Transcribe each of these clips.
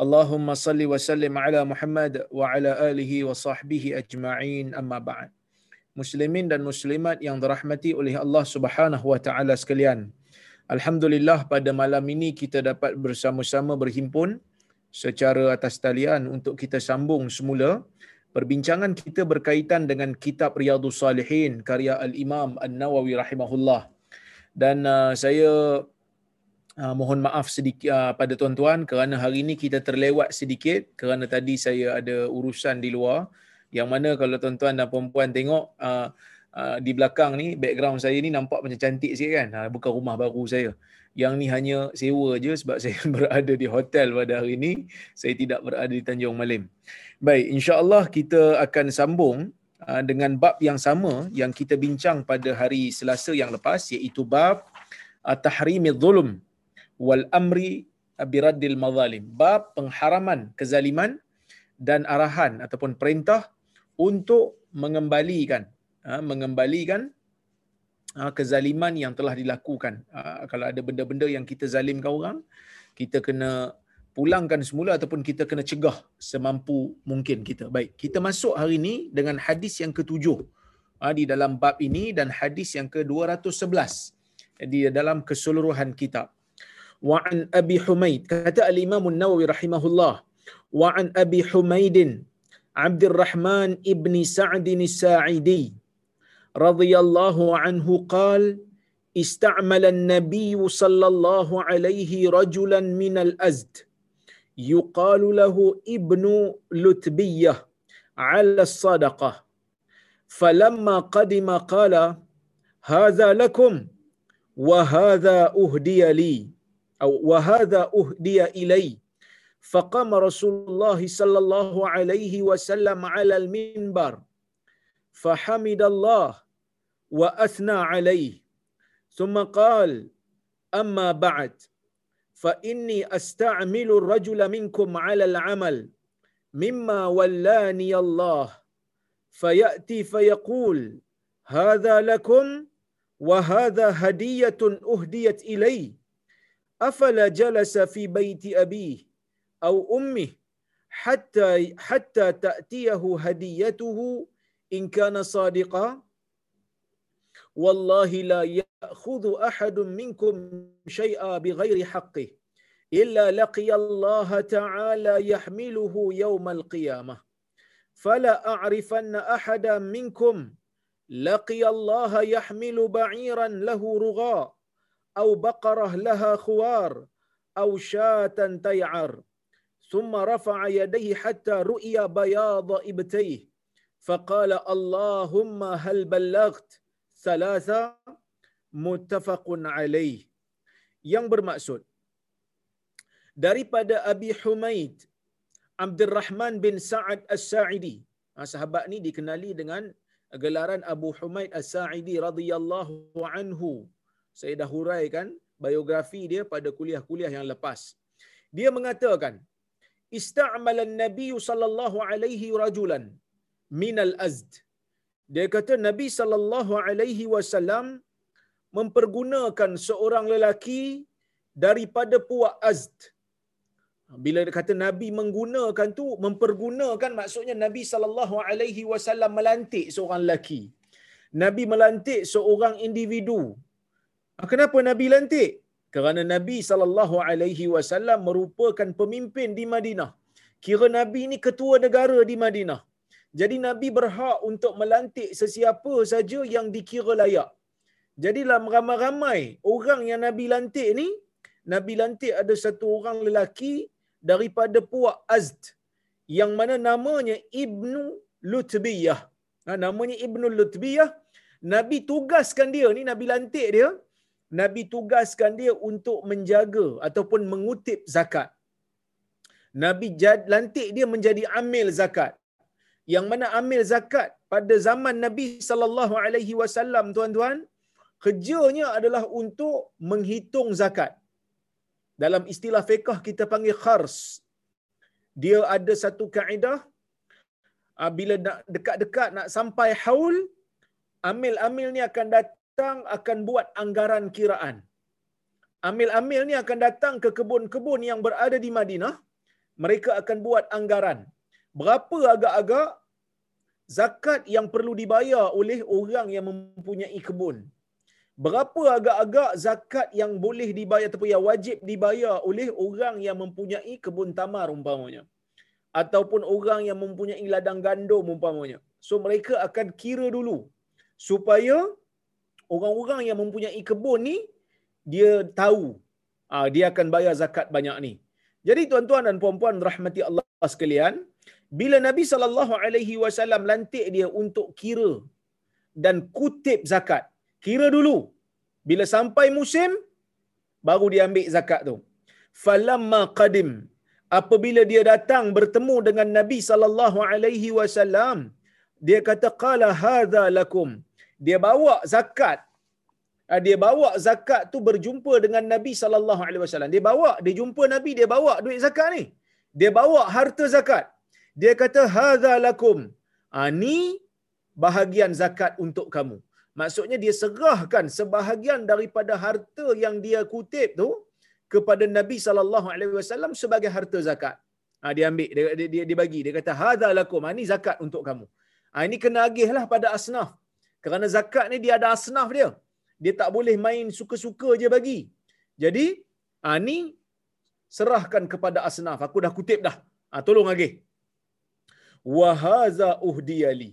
Allahumma salli wa sallim ala Muhammad wa ala alihi wa sahbihi ajma'in amma بعد Muslimin dan muslimat yang dirahmati oleh Allah Subhanahu wa taala sekalian. Alhamdulillah pada malam ini kita dapat bersama-sama berhimpun secara atas talian untuk kita sambung semula perbincangan kita berkaitan dengan kitab Riyadhus Salihin karya Al-Imam An-Nawawi rahimahullah. Dan uh, saya Uh, mohon maaf sedikit uh, pada tuan-tuan. Kerana hari ini kita terlewat sedikit kerana tadi saya ada urusan di luar. Yang mana kalau tuan-tuan dan puan-puan tengok uh, uh, di belakang ni background saya ni nampak macam cantik sikit kan? Uh, bukan rumah baru saya. Yang ni hanya sewa je sebab saya berada di hotel pada hari ini saya tidak berada di Tanjung Malim. Baik insya-Allah kita akan sambung uh, dengan bab yang sama yang kita bincang pada hari Selasa yang lepas iaitu bab uh, tahrimidz zulm wal amri biraddil mazalim bab pengharaman kezaliman dan arahan ataupun perintah untuk mengembalikan ha, mengembalikan ha, kezaliman yang telah dilakukan. Ha, kalau ada benda-benda yang kita zalimkan orang kita kena pulangkan semula ataupun kita kena cegah semampu mungkin kita. Baik kita masuk hari ini dengan hadis yang ketujuh di dalam bab ini dan hadis yang ke-211 di dalam keseluruhan kitab وعن أبي حميد كتب الإمام النووي رحمه الله وعن أبي حميد عبد الرحمن ابن سعد الساعدي رضي الله عنه قال استعمل النبي صلى الله عليه رجلا من الأزد يقال له ابن لتبية على الصدقة. فلما قدم قال هذا لكم وهذا أهدي لي. أو وهذا أهدي إلي. فقام رسول الله صلى الله عليه وسلم على المنبر فحمد الله وأثنى عليه. ثم قال أما بعد فإني أستعمل الرجل منكم على العمل مما ولاني الله. فيأتي فيقول هذا لكم وهذا هدية أهديت إلي. أفلا جلس في بيت أبيه أو أمه حتى حتى تأتيه هديته إن كان صادقا؟ والله لا يأخذ أحد منكم شيئا بغير حقه إلا لقي الله تعالى يحمله يوم القيامة. فلا أعرفن أحدا منكم لقي الله يحمل بعيرا له رغاء أو بقرة لها خوار أو شاة تيعر. ثم رفع يديه حتى رؤي بياض إبتيه. فقال اللهم هل بلغت؟ ثلاثة. متفق عليه. Yang bermaksud daripada Abi Humaid Abdul Rahman bin Sa'ad As-Sa'idi. Ha, sahabat ni dikenali dengan gelaran Abu Humaid As-Sa'idi radhiyallahu anhu saya dah huraikan biografi dia pada kuliah-kuliah yang lepas. Dia mengatakan, Ista'mala Nabi sallallahu alaihi rajulan min al-azd. Dia kata Nabi sallallahu alaihi wasallam mempergunakan seorang lelaki daripada puak azd. Bila dia kata Nabi menggunakan tu mempergunakan maksudnya Nabi sallallahu alaihi wasallam melantik seorang lelaki. Nabi melantik seorang individu kenapa Nabi lantik? Kerana Nabi sallallahu alaihi wasallam merupakan pemimpin di Madinah. Kira Nabi ni ketua negara di Madinah. Jadi Nabi berhak untuk melantik sesiapa saja yang dikira layak. Jadi ramai-ramai orang yang Nabi lantik ni, Nabi lantik ada satu orang lelaki daripada puak Azd yang mana namanya Ibnu Lutbiyah. Ha, namanya Ibnu Lutbiyah. Nabi tugaskan dia ni, Nabi lantik dia, Nabi tugaskan dia untuk menjaga ataupun mengutip zakat. Nabi jad, lantik dia menjadi amil zakat. Yang mana amil zakat pada zaman Nabi sallallahu alaihi wasallam tuan-tuan, kerjanya adalah untuk menghitung zakat. Dalam istilah fiqh kita panggil khars. Dia ada satu kaedah ah, bila nak dekat-dekat nak sampai haul, amil-amil ni akan datang akan buat anggaran kiraan. Amil-amil ni akan datang ke kebun-kebun yang berada di Madinah. Mereka akan buat anggaran. Berapa agak-agak zakat yang perlu dibayar oleh orang yang mempunyai kebun? Berapa agak-agak zakat yang boleh dibayar ataupun yang wajib dibayar oleh orang yang mempunyai kebun tamar umpamanya? Ataupun orang yang mempunyai ladang gandum umpamanya? So mereka akan kira dulu supaya orang-orang yang mempunyai kebun ni dia tahu uh, dia akan bayar zakat banyak ni. Jadi tuan-tuan dan puan-puan rahmati Allah sekalian, bila Nabi sallallahu alaihi wasallam lantik dia untuk kira dan kutip zakat, kira dulu. Bila sampai musim baru dia ambil zakat tu. Falamma qadim apabila dia datang bertemu dengan Nabi sallallahu alaihi wasallam, dia kata qala hadza lakum. Dia bawa zakat Ah, dia bawa zakat tu berjumpa dengan Nabi sallallahu alaihi wasallam. Dia bawa, dia jumpa Nabi, dia bawa duit zakat ni. Dia bawa harta zakat. Dia kata hadza lakum. Ah ni bahagian zakat untuk kamu. Maksudnya dia serahkan sebahagian daripada harta yang dia kutip tu kepada Nabi sallallahu alaihi wasallam sebagai harta zakat. Ah dia ambil dia, dia, dia, dia bagi dia kata hadza lakum. Ah ni zakat untuk kamu. Ah ini kena agihlah pada asnaf. Kerana zakat ni dia ada asnaf dia dia tak boleh main suka-suka je bagi. Jadi, ha, ni serahkan kepada asnaf. Aku dah kutip dah. Ha, tolong lagi. Wahaza uhdiyali.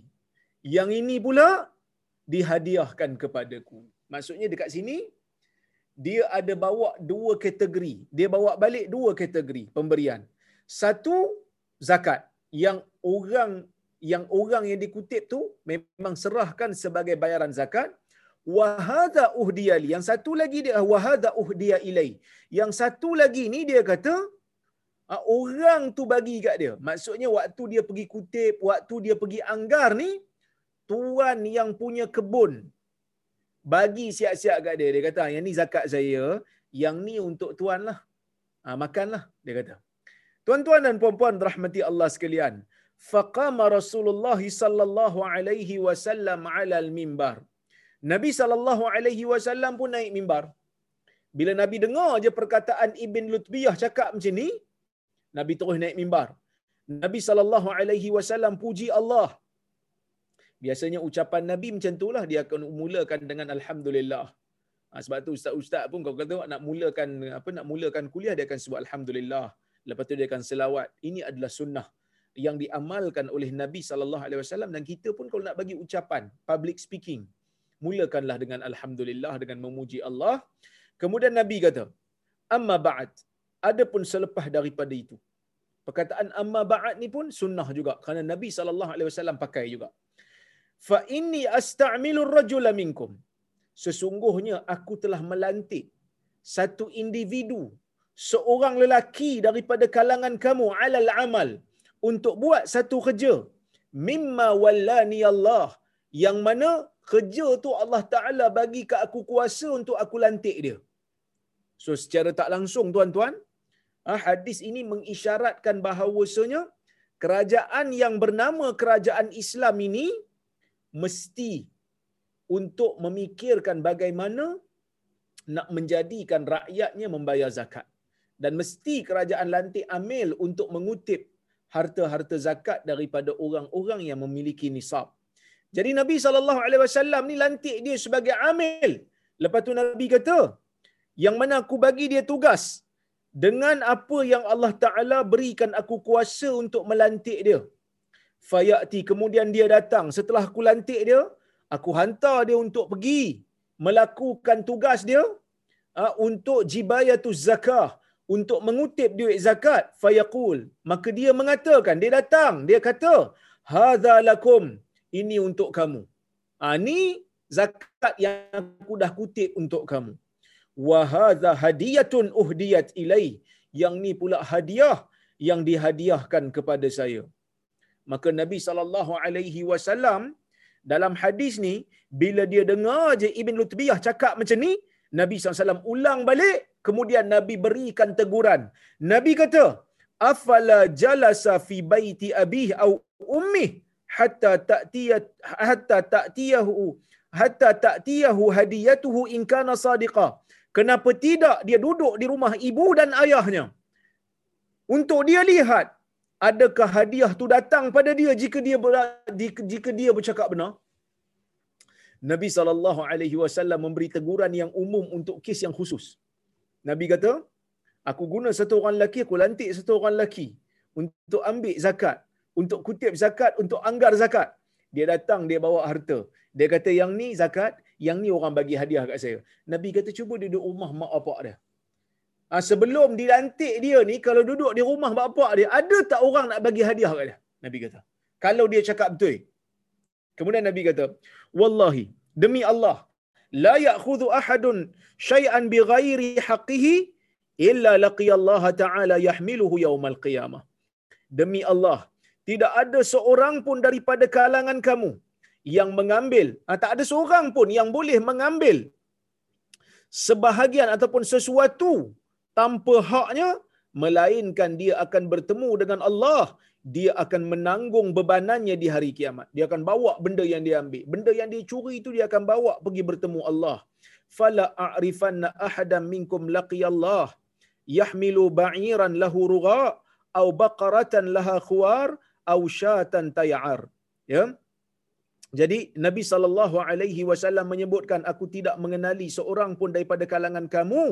Yang ini pula dihadiahkan kepadaku. Maksudnya dekat sini, dia ada bawa dua kategori. Dia bawa balik dua kategori pemberian. Satu, zakat. Yang orang yang orang yang dikutip tu memang serahkan sebagai bayaran zakat wahada uhdiya li. Yang satu lagi dia wahada uhdiya ilai. Yang satu lagi ni dia kata ah, orang tu bagi kat dia. Maksudnya waktu dia pergi kutip, waktu dia pergi anggar ni tuan yang punya kebun bagi siap-siap kat dia. Dia kata yang ni zakat saya, yang ni untuk tuan lah. Ha, makanlah dia kata. Tuan-tuan dan puan-puan rahmati Allah sekalian. Faqama Rasulullah sallallahu alaihi wasallam ala al-mimbar. Nabi sallallahu alaihi wasallam pun naik mimbar. Bila Nabi dengar je perkataan Ibn Lutbiyah cakap macam ni, Nabi terus naik mimbar. Nabi sallallahu alaihi wasallam puji Allah. Biasanya ucapan Nabi macam itulah dia akan mulakan dengan alhamdulillah. Ha, sebab tu ustaz-ustaz pun kalau kata nak mulakan apa nak mulakan kuliah dia akan sebut alhamdulillah. Lepas tu dia akan selawat. Ini adalah sunnah yang diamalkan oleh Nabi sallallahu alaihi wasallam dan kita pun kalau nak bagi ucapan public speaking mulakanlah dengan alhamdulillah dengan memuji Allah. Kemudian Nabi kata, "Amma ba'd." Adapun selepas daripada itu. Perkataan amma ba'd ni pun sunnah juga kerana Nabi sallallahu alaihi wasallam pakai juga. Fa inni asta'milu ar-rajula minkum. Sesungguhnya aku telah melantik satu individu seorang lelaki daripada kalangan kamu alal amal untuk buat satu kerja mimma wallani Allah yang mana kerja tu Allah Ta'ala bagi ke aku kuasa untuk aku lantik dia. So secara tak langsung tuan-tuan, ah, hadis ini mengisyaratkan bahawasanya kerajaan yang bernama kerajaan Islam ini mesti untuk memikirkan bagaimana nak menjadikan rakyatnya membayar zakat. Dan mesti kerajaan lantik amil untuk mengutip harta-harta zakat daripada orang-orang yang memiliki nisab. Jadi Nabi sallallahu alaihi wasallam ni lantik dia sebagai amil. Lepas tu Nabi kata, yang mana aku bagi dia tugas dengan apa yang Allah Taala berikan aku kuasa untuk melantik dia. Fayati kemudian dia datang setelah aku lantik dia, aku hantar dia untuk pergi melakukan tugas dia uh, untuk jibayatu zakah untuk mengutip duit zakat fayaqul maka dia mengatakan dia datang dia kata hadza lakum ini untuk kamu. Ha, ni zakat yang aku dah kutip untuk kamu. Wa hadza hadiyatun uhdiyat ilai. Yang ni pula hadiah yang dihadiahkan kepada saya. Maka Nabi sallallahu alaihi wasallam dalam hadis ni bila dia dengar je Ibn Lutbiyah cakap macam ni, Nabi SAW ulang balik, kemudian Nabi berikan teguran. Nabi kata, afala jalasa fi baiti abih au ummih hatta ta'tiyat hatta ta'tiyahu hatta ta'tiyahu hadiyatuhu in kana sadiqa. Kenapa tidak dia duduk di rumah ibu dan ayahnya? Untuk dia lihat adakah hadiah tu datang pada dia jika dia ber, jika dia bercakap benar? Nabi sallallahu alaihi wasallam memberi teguran yang umum untuk kes yang khusus. Nabi kata, aku guna satu orang lelaki, aku lantik satu orang lelaki untuk ambil zakat, untuk kutip zakat, untuk anggar zakat. Dia datang, dia bawa harta. Dia kata, yang ni zakat, yang ni orang bagi hadiah kat saya. Nabi kata, cuba duduk rumah mak bapak dia. Ha, sebelum dilantik dia ni, kalau duduk di rumah mak bapak dia, ada tak orang nak bagi hadiah kat dia? Nabi kata. Kalau dia cakap betul. Kemudian Nabi kata, Wallahi, demi Allah, ya'khudhu ahadun syai'an bi ghairi haqqihi illa laqiya Allah Ta'ala yahmiluhu yawmal qiyamah. Demi Allah, tidak ada seorang pun daripada kalangan kamu yang mengambil, ah, tak ada seorang pun yang boleh mengambil sebahagian ataupun sesuatu tanpa haknya, melainkan dia akan bertemu dengan Allah dia akan menanggung bebanannya di hari kiamat. Dia akan bawa benda yang dia ambil. Benda yang dia curi itu dia akan bawa pergi bertemu Allah. Fala a'rifanna ahadan minkum laqiyallah yahmilu ba'iran lahu rugha au baqaratan laha khuwar au syatan tay'ar. Ya. Jadi Nabi sallallahu alaihi wasallam menyebutkan aku tidak mengenali seorang pun daripada kalangan kamu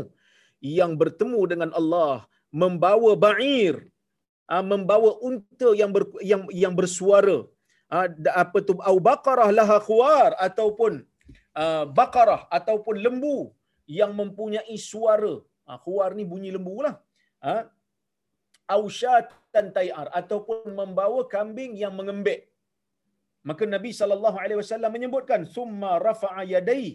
yang bertemu dengan Allah membawa ba'ir uh, membawa unta yang ber, yang yang bersuara. Uh, apa tu? Au baqarah laha khuwar ataupun uh, baqarah ataupun lembu yang mempunyai suara. Khuwar ni bunyi lembu lah au syatan tayar ataupun membawa kambing yang mengembek. Maka nabi sallallahu alaihi wasallam menyebutkan summa rafa'a yadai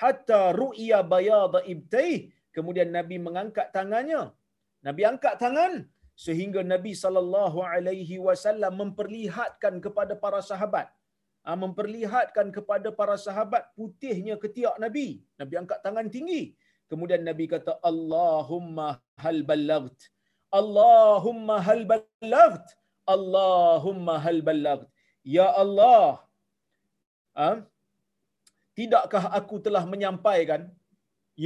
hatta ru'ya bayad ibtai kemudian nabi mengangkat tangannya nabi angkat tangan sehingga Nabi sallallahu alaihi wasallam memperlihatkan kepada para sahabat. Ah, memperlihatkan kepada para sahabat putihnya ketiak Nabi. Nabi angkat tangan tinggi. Kemudian Nabi kata Allahumma hal ballagt Allahumma hal ballagt Allahumma hal ballagt ya Allah ha? tidakkah aku telah menyampaikan?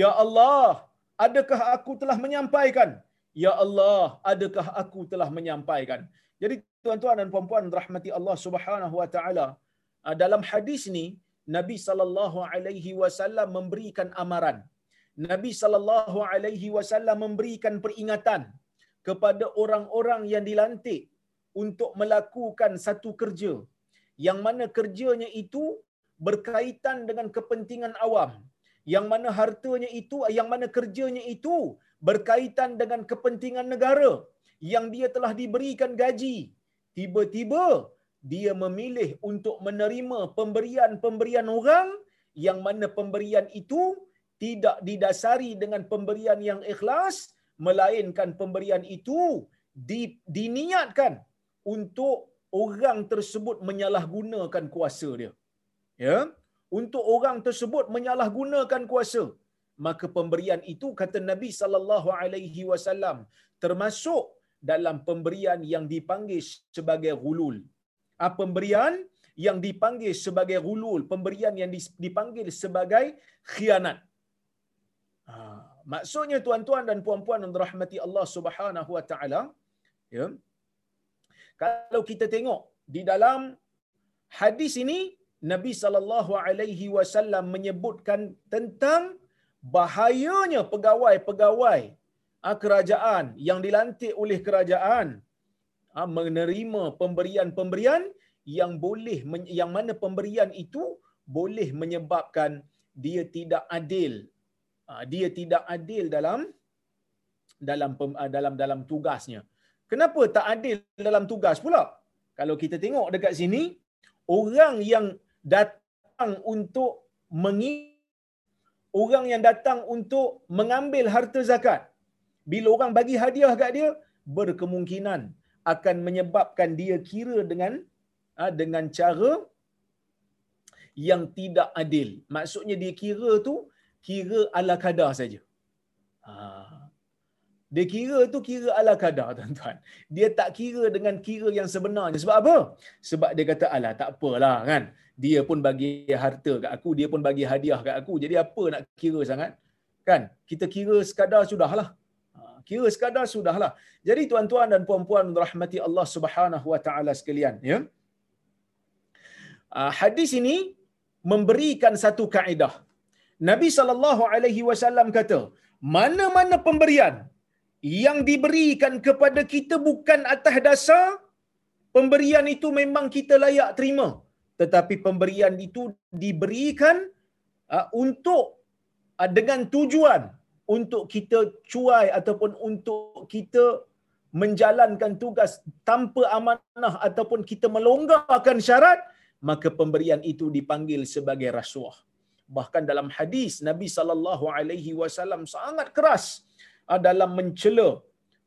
Ya Allah adakah aku telah menyampaikan Ya Allah, adakah aku telah menyampaikan? Jadi tuan-tuan dan puan-puan rahmati Allah Subhanahu wa taala, ah, dalam hadis ni Nabi sallallahu alaihi wasallam memberikan amaran. Nabi sallallahu alaihi wasallam memberikan peringatan kepada orang-orang yang dilantik untuk melakukan satu kerja yang mana kerjanya itu berkaitan dengan kepentingan awam yang mana hartanya itu yang mana kerjanya itu berkaitan dengan kepentingan negara yang dia telah diberikan gaji. Tiba-tiba dia memilih untuk menerima pemberian-pemberian orang yang mana pemberian itu tidak didasari dengan pemberian yang ikhlas melainkan pemberian itu di, diniatkan untuk orang tersebut menyalahgunakan kuasa dia. Ya? Untuk orang tersebut menyalahgunakan kuasa maka pemberian itu kata Nabi sallallahu alaihi wasallam termasuk dalam pemberian yang dipanggil sebagai gulul. Ah pemberian yang dipanggil sebagai gulul, pemberian yang dipanggil sebagai khianat. Ha, maksudnya tuan-tuan dan puan-puan yang dirahmati Allah Subhanahu wa taala, ya. Kalau kita tengok di dalam hadis ini Nabi sallallahu alaihi wasallam menyebutkan tentang bahayanya pegawai-pegawai ah, kerajaan yang dilantik oleh kerajaan ah, menerima pemberian-pemberian yang boleh yang mana pemberian itu boleh menyebabkan dia tidak adil. Ah, dia tidak adil dalam dalam dalam dalam tugasnya. Kenapa tak adil dalam tugas pula? Kalau kita tengok dekat sini orang yang datang untuk mengi orang yang datang untuk mengambil harta zakat bila orang bagi hadiah kat dia berkemungkinan akan menyebabkan dia kira dengan ha, dengan cara yang tidak adil. Maksudnya dia kira tu kira ala kadar saja. Ha. Dia kira tu kira ala kadar tuan-tuan. Dia tak kira dengan kira yang sebenarnya. Sebab apa? Sebab dia kata ala tak apalah kan. Dia pun bagi harta kat aku, dia pun bagi hadiah kat aku. Jadi apa nak kira sangat? Kan? Kita kira sekadar sudahlah. Ha, kira sekadar sudahlah. Jadi tuan-tuan dan puan-puan rahmati Allah Subhanahu wa taala sekalian, ya. Uh, hadis ini memberikan satu kaedah. Nabi sallallahu alaihi wasallam kata, mana-mana pemberian yang diberikan kepada kita bukan atas dasar pemberian itu memang kita layak terima, tetapi pemberian itu diberikan uh, untuk uh, dengan tujuan untuk kita cuai ataupun untuk kita menjalankan tugas tanpa amanah ataupun kita melonggarkan syarat maka pemberian itu dipanggil sebagai rasuah. Bahkan dalam hadis Nabi sallallahu alaihi wasallam sangat keras dalam mencela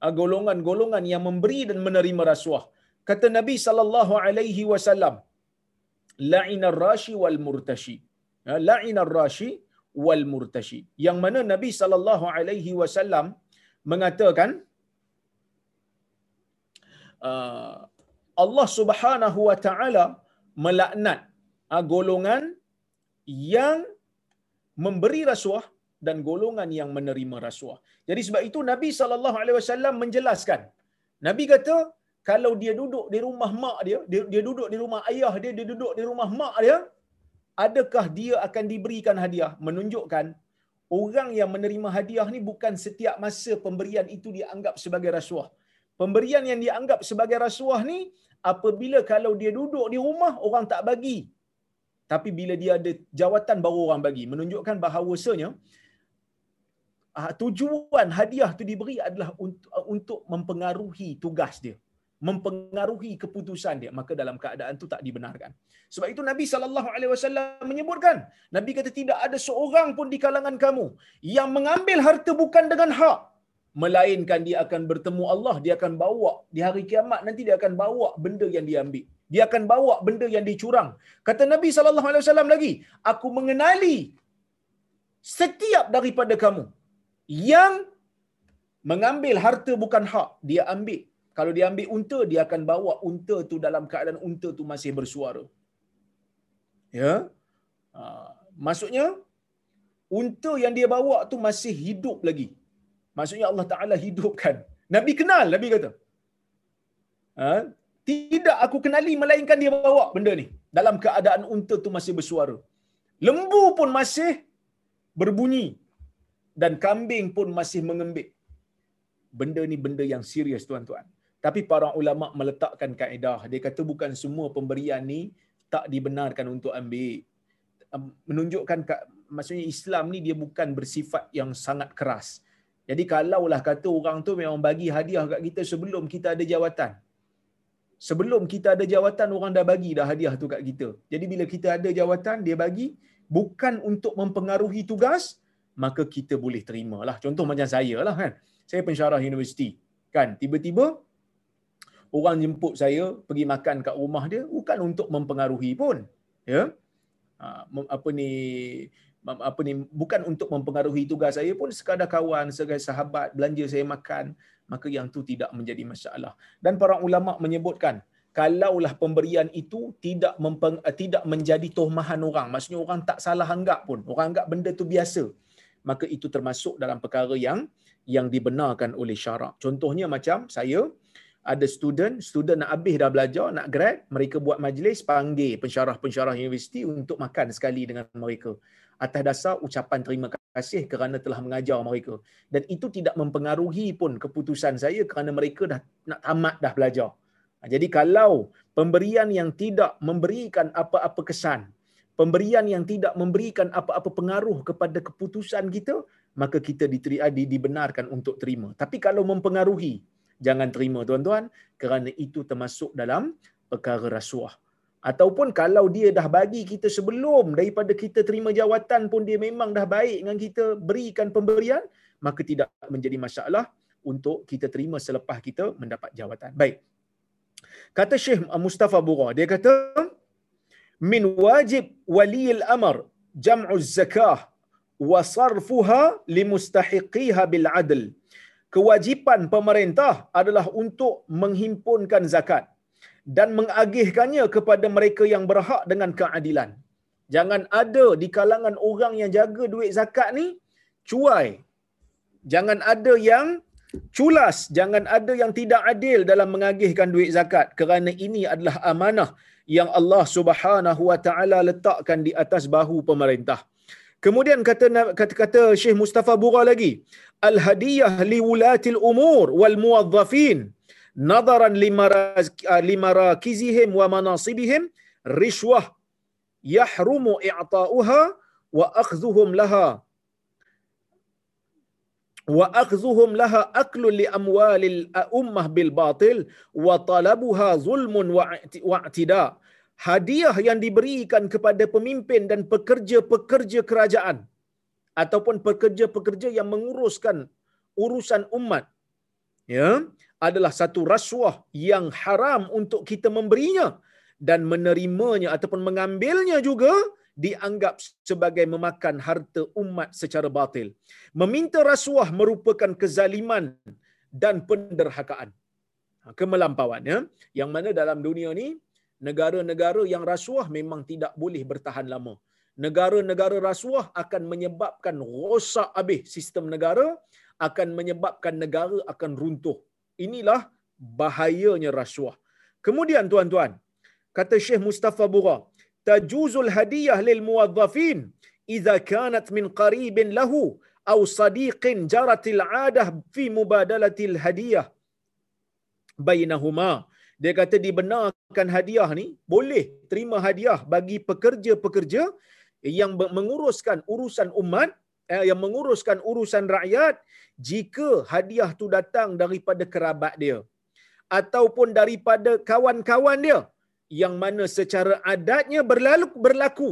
ah, golongan-golongan yang memberi dan menerima rasuah. Kata Nabi sallallahu alaihi wasallam, la'inar rashi wal murtashi. Ah, la'inar rashi wal murtashi. Yang mana Nabi sallallahu alaihi wasallam mengatakan Allah Subhanahu wa taala melaknat golongan yang memberi rasuah dan golongan yang menerima rasuah. Jadi sebab itu Nabi wasallam menjelaskan. Nabi kata kalau dia duduk di rumah mak dia, dia, dia duduk di rumah ayah dia, dia duduk di rumah mak dia, adakah dia akan diberikan hadiah? Menunjukkan orang yang menerima hadiah ni bukan setiap masa pemberian itu dianggap sebagai rasuah. Pemberian yang dianggap sebagai rasuah ni apabila kalau dia duduk di rumah orang tak bagi tapi bila dia ada jawatan baru orang bagi menunjukkan bahawasanya ah, tujuan hadiah tu diberi adalah untuk, untuk mempengaruhi tugas dia mempengaruhi keputusan dia. Maka dalam keadaan tu tak dibenarkan. Sebab itu Nabi sallallahu alaihi wasallam menyebutkan Nabi kata tidak ada seorang pun di kalangan kamu yang mengambil harta bukan dengan hak melainkan dia akan bertemu Allah dia akan bawa di hari kiamat nanti dia akan bawa benda yang dia ambil. Dia akan bawa benda yang dicurang. Kata Nabi sallallahu alaihi wasallam lagi aku mengenali setiap daripada kamu yang mengambil harta bukan hak dia ambil kalau dia ambil unta dia akan bawa unta tu dalam keadaan unta tu masih bersuara ya ha, maksudnya unta yang dia bawa tu masih hidup lagi Maksudnya Allah Ta'ala hidupkan. Nabi kenal, Nabi kata. Ha? Tidak aku kenali melainkan dia bawa benda ni. Dalam keadaan unta tu masih bersuara. Lembu pun masih berbunyi. Dan kambing pun masih mengembik. Benda ni benda yang serius tuan-tuan. Tapi para ulama meletakkan kaedah. Dia kata bukan semua pemberian ni tak dibenarkan untuk ambil. Menunjukkan maksudnya Islam ni dia bukan bersifat yang sangat keras. Jadi kalaulah kata orang tu memang bagi hadiah kat kita sebelum kita ada jawatan. Sebelum kita ada jawatan orang dah bagi dah hadiah tu kat kita. Jadi bila kita ada jawatan dia bagi bukan untuk mempengaruhi tugas maka kita boleh terima lah. Contoh macam saya lah kan. Saya pensyarah universiti. Kan tiba-tiba orang jemput saya pergi makan kat rumah dia bukan untuk mempengaruhi pun. Ya. Ha, apa ni apa ni bukan untuk mempengaruhi tugas saya pun sekadar kawan sekadar sahabat belanja saya makan maka yang tu tidak menjadi masalah dan para ulama menyebutkan kalaulah pemberian itu tidak mempeng, eh, tidak menjadi tohmahan orang maksudnya orang tak salah anggap pun orang anggap benda tu biasa maka itu termasuk dalam perkara yang yang dibenarkan oleh syarak contohnya macam saya ada student, student nak habis dah belajar, nak grad, mereka buat majlis, panggil pensyarah-pensyarah universiti untuk makan sekali dengan mereka atas dasar ucapan terima kasih kerana telah mengajar mereka. Dan itu tidak mempengaruhi pun keputusan saya kerana mereka dah nak tamat dah belajar. Jadi kalau pemberian yang tidak memberikan apa-apa kesan, pemberian yang tidak memberikan apa-apa pengaruh kepada keputusan kita, maka kita diteri, di, dibenarkan untuk terima. Tapi kalau mempengaruhi, jangan terima tuan-tuan kerana itu termasuk dalam perkara rasuah ataupun kalau dia dah bagi kita sebelum daripada kita terima jawatan pun dia memang dah baik dengan kita berikan pemberian maka tidak menjadi masalah untuk kita terima selepas kita mendapat jawatan. Baik. Kata Syekh Mustafa Bura, dia kata min wajib wali al-amr jam'u zakah wa sarfuha limustahiqiha bil adl. Kewajipan pemerintah adalah untuk menghimpunkan zakat dan mengagihkannya kepada mereka yang berhak dengan keadilan. Jangan ada di kalangan orang yang jaga duit zakat ni cuai. Jangan ada yang culas, jangan ada yang tidak adil dalam mengagihkan duit zakat kerana ini adalah amanah yang Allah Subhanahu wa taala letakkan di atas bahu pemerintah. Kemudian kata kata kata Syekh Mustafa Bura lagi, al hadiyah li wulatil umur wal muwazzafin nadaran limarakizihim wa manasibihim rishwah yahrumu i'ta'uha wa akhdhuhum laha wa akhdhuhum laha aklu li amwalil ummah bil batil wa talabuha zulmun wa i'tida. Hadiah yang diberikan kepada pemimpin dan pekerja-pekerja kerajaan ataupun pekerja-pekerja yang menguruskan urusan umat ya adalah satu rasuah yang haram untuk kita memberinya dan menerimanya ataupun mengambilnya juga dianggap sebagai memakan harta umat secara batil. Meminta rasuah merupakan kezaliman dan penderhakaan. Ha, kemelampauan ya. Yang mana dalam dunia ni negara-negara yang rasuah memang tidak boleh bertahan lama. Negara-negara rasuah akan menyebabkan rosak habis sistem negara, akan menyebabkan negara akan runtuh. Inilah bahayanya rasuah. Kemudian tuan-tuan, kata Syekh Mustafa Bura, tajuzul hadiyah lil muwazzafin idza kanat min qaribin lahu aw sadiqin jaratil adah fi mubadalatil hadiyah bainahuma. Dia kata dibenarkan hadiah ni boleh terima hadiah bagi pekerja-pekerja yang menguruskan urusan umat eh, yang menguruskan urusan rakyat jika hadiah tu datang daripada kerabat dia ataupun daripada kawan-kawan dia yang mana secara adatnya berlalu berlaku.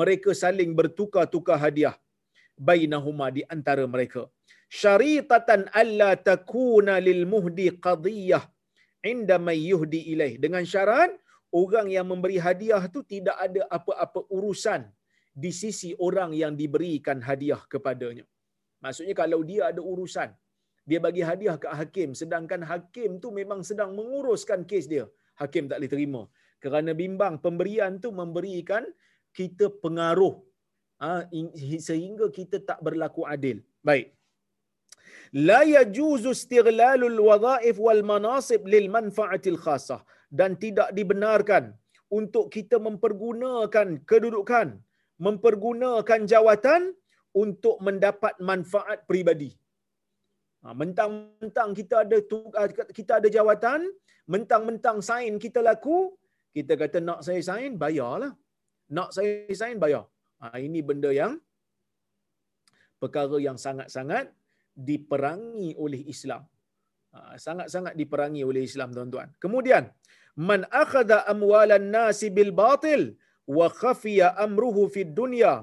Mereka saling bertukar-tukar hadiah bainahuma di antara mereka. Syaritatan alla takuna lil muhdi qadiyah inda may yuhdi ilaih. Dengan syarat orang yang memberi hadiah tu tidak ada apa-apa urusan di sisi orang yang diberikan hadiah kepadanya. Maksudnya kalau dia ada urusan dia bagi hadiah ke hakim sedangkan hakim tu memang sedang menguruskan kes dia hakim tak boleh terima kerana bimbang pemberian tu memberikan kita pengaruh ha, sehingga kita tak berlaku adil. Baik. La yajuzu istighlalul wadhaif wal manasib lil manfaatil khassah dan tidak dibenarkan untuk kita mempergunakan kedudukan, mempergunakan jawatan untuk mendapat manfaat peribadi. Ha, mentang-mentang kita ada kita ada jawatan, mentang-mentang sain kita laku, kita kata nak saya sign, bayarlah. Nak saya sign, bayar. Ha, ini benda yang perkara yang sangat-sangat diperangi oleh Islam. Ha, sangat-sangat diperangi oleh Islam, tuan-tuan. Kemudian, man akhadha amwalan nasi bil batil wa khafiya amruhu fid dunya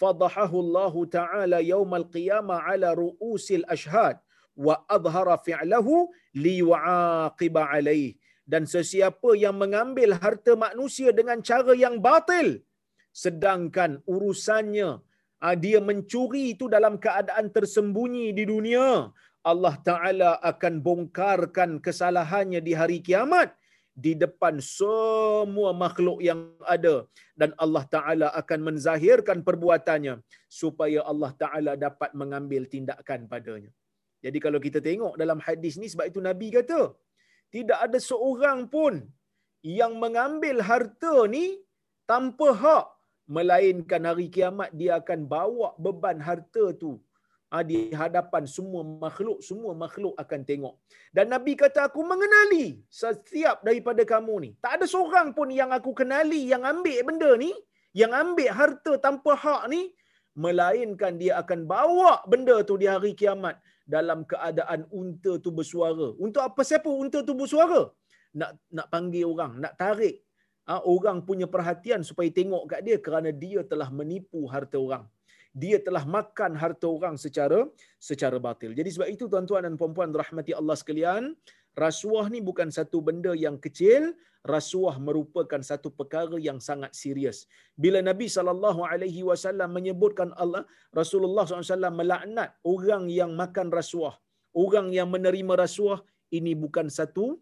fadahahu Allah Ta'ala yawmal qiyamah ala ru'usil ashhad wa adhara fi'lahu liyu'aqiba alaih dan sesiapa yang mengambil harta manusia dengan cara yang batil sedangkan urusannya ah, dia mencuri itu dalam keadaan tersembunyi di dunia Allah taala akan bongkarkan kesalahannya di hari kiamat di depan semua makhluk yang ada. Dan Allah taala akan menzahirkan perbuatannya supaya Allah taala dapat mengambil tindakan padanya. Jadi kalau kita tengok dalam hadis ni sebab itu nabi kata tidak ada seorang pun yang mengambil harta ni tanpa hak. Melainkan hari kiamat dia akan bawa beban harta tu ha, di hadapan semua makhluk. Semua makhluk akan tengok. Dan nabi kata aku mengenali setiap daripada kamu ni. Tak ada seorang pun yang aku kenali yang ambil benda ni yang ambil harta tanpa hak ni. Melainkan dia akan bawa benda tu di hari kiamat dalam keadaan unta tu bersuara. Untuk apa siapa unta tu bersuara? Nak nak panggil orang, nak tarik ha, orang punya perhatian supaya tengok kat dia kerana dia telah menipu harta orang. dia telah makan harta orang secara secara batil. Jadi sebab itu tuan-tuan dan puan-puan rahmati Allah sekalian, rasuah ni bukan satu benda yang kecil, rasuah merupakan satu perkara yang sangat serius. Bila Nabi sallallahu alaihi wasallam menyebutkan Allah Rasulullah SAW melaknat orang yang makan rasuah, orang yang menerima rasuah, ini bukan satu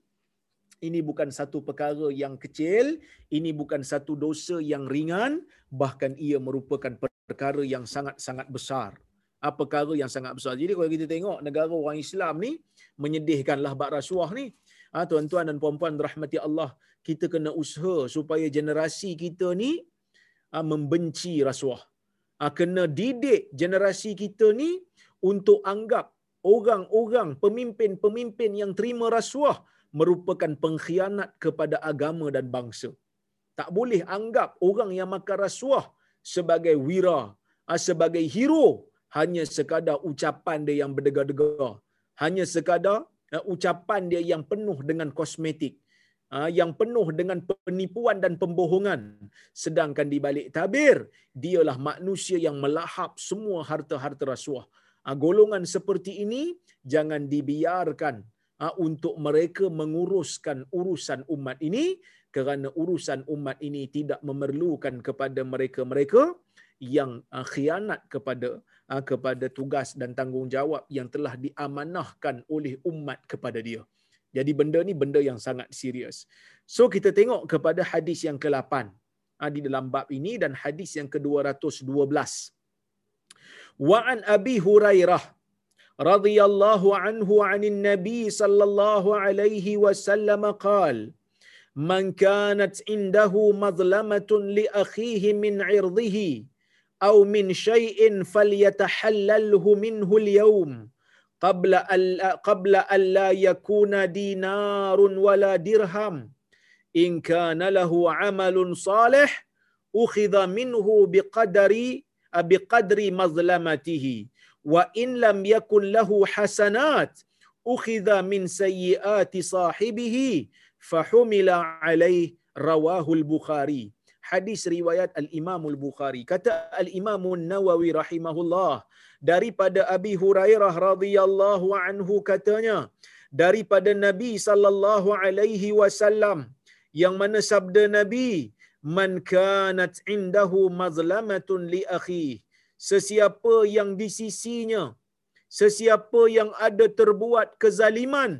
ini bukan satu perkara yang kecil, ini bukan satu dosa yang ringan, bahkan ia merupakan perkara yang sangat-sangat besar. Ah, perkara yang sangat besar. Jadi kalau kita tengok negara orang Islam ni menyedihkanlah bab rasuah ni. Ha, tuan-tuan dan puan-puan rahmati Allah, kita kena usaha supaya generasi kita ni ha, membenci rasuah. Ha, kena didik generasi kita ni untuk anggap orang-orang pemimpin-pemimpin yang terima rasuah merupakan pengkhianat kepada agama dan bangsa. Tak boleh anggap orang yang makan rasuah sebagai wira, sebagai hero hanya sekadar ucapan dia yang berdegar-degar. Hanya sekadar ah, ucapan dia yang penuh dengan kosmetik. Ah, yang penuh dengan penipuan dan pembohongan. Sedangkan di balik tabir, dialah manusia yang melahap semua harta-harta rasuah. Golongan seperti ini jangan dibiarkan Ah, untuk mereka menguruskan urusan umat ini kerana urusan umat ini tidak memerlukan kepada mereka-mereka yang ah, khianat kepada Ah, kepada tugas dan tanggungjawab yang telah diamanahkan oleh umat kepada dia. Jadi benda ni benda yang sangat serius. So kita tengok kepada hadis yang ke-8 ah, di dalam bab ini dan hadis yang ke-212. Wa an Abi Hurairah radhiyallahu anhu 'anil Nabi sallallahu alaihi wasallam qaal man kanat indahu madlamatun li akhihi min 'irdhihi أو من شيء فليتحلله منه اليوم قبل ألا قبل ألا يكون دينار ولا درهم. إن كان له عمل صالح أخذ منه بقدر بقدر مظلمته. وإن لم يكن له حسنات أخذ من سيئات صاحبه فحمل عليه رواه البخاري. Hadis riwayat al-imam al-bukhari kata al-imam an-nawawi rahimahullah daripada abi hurairah radhiyallahu anhu katanya daripada nabi sallallahu alaihi wasallam yang mana sabda nabi man kanat indahu mazlamatun li akhihi sesiapa yang di sisinya sesiapa yang ada terbuat kezaliman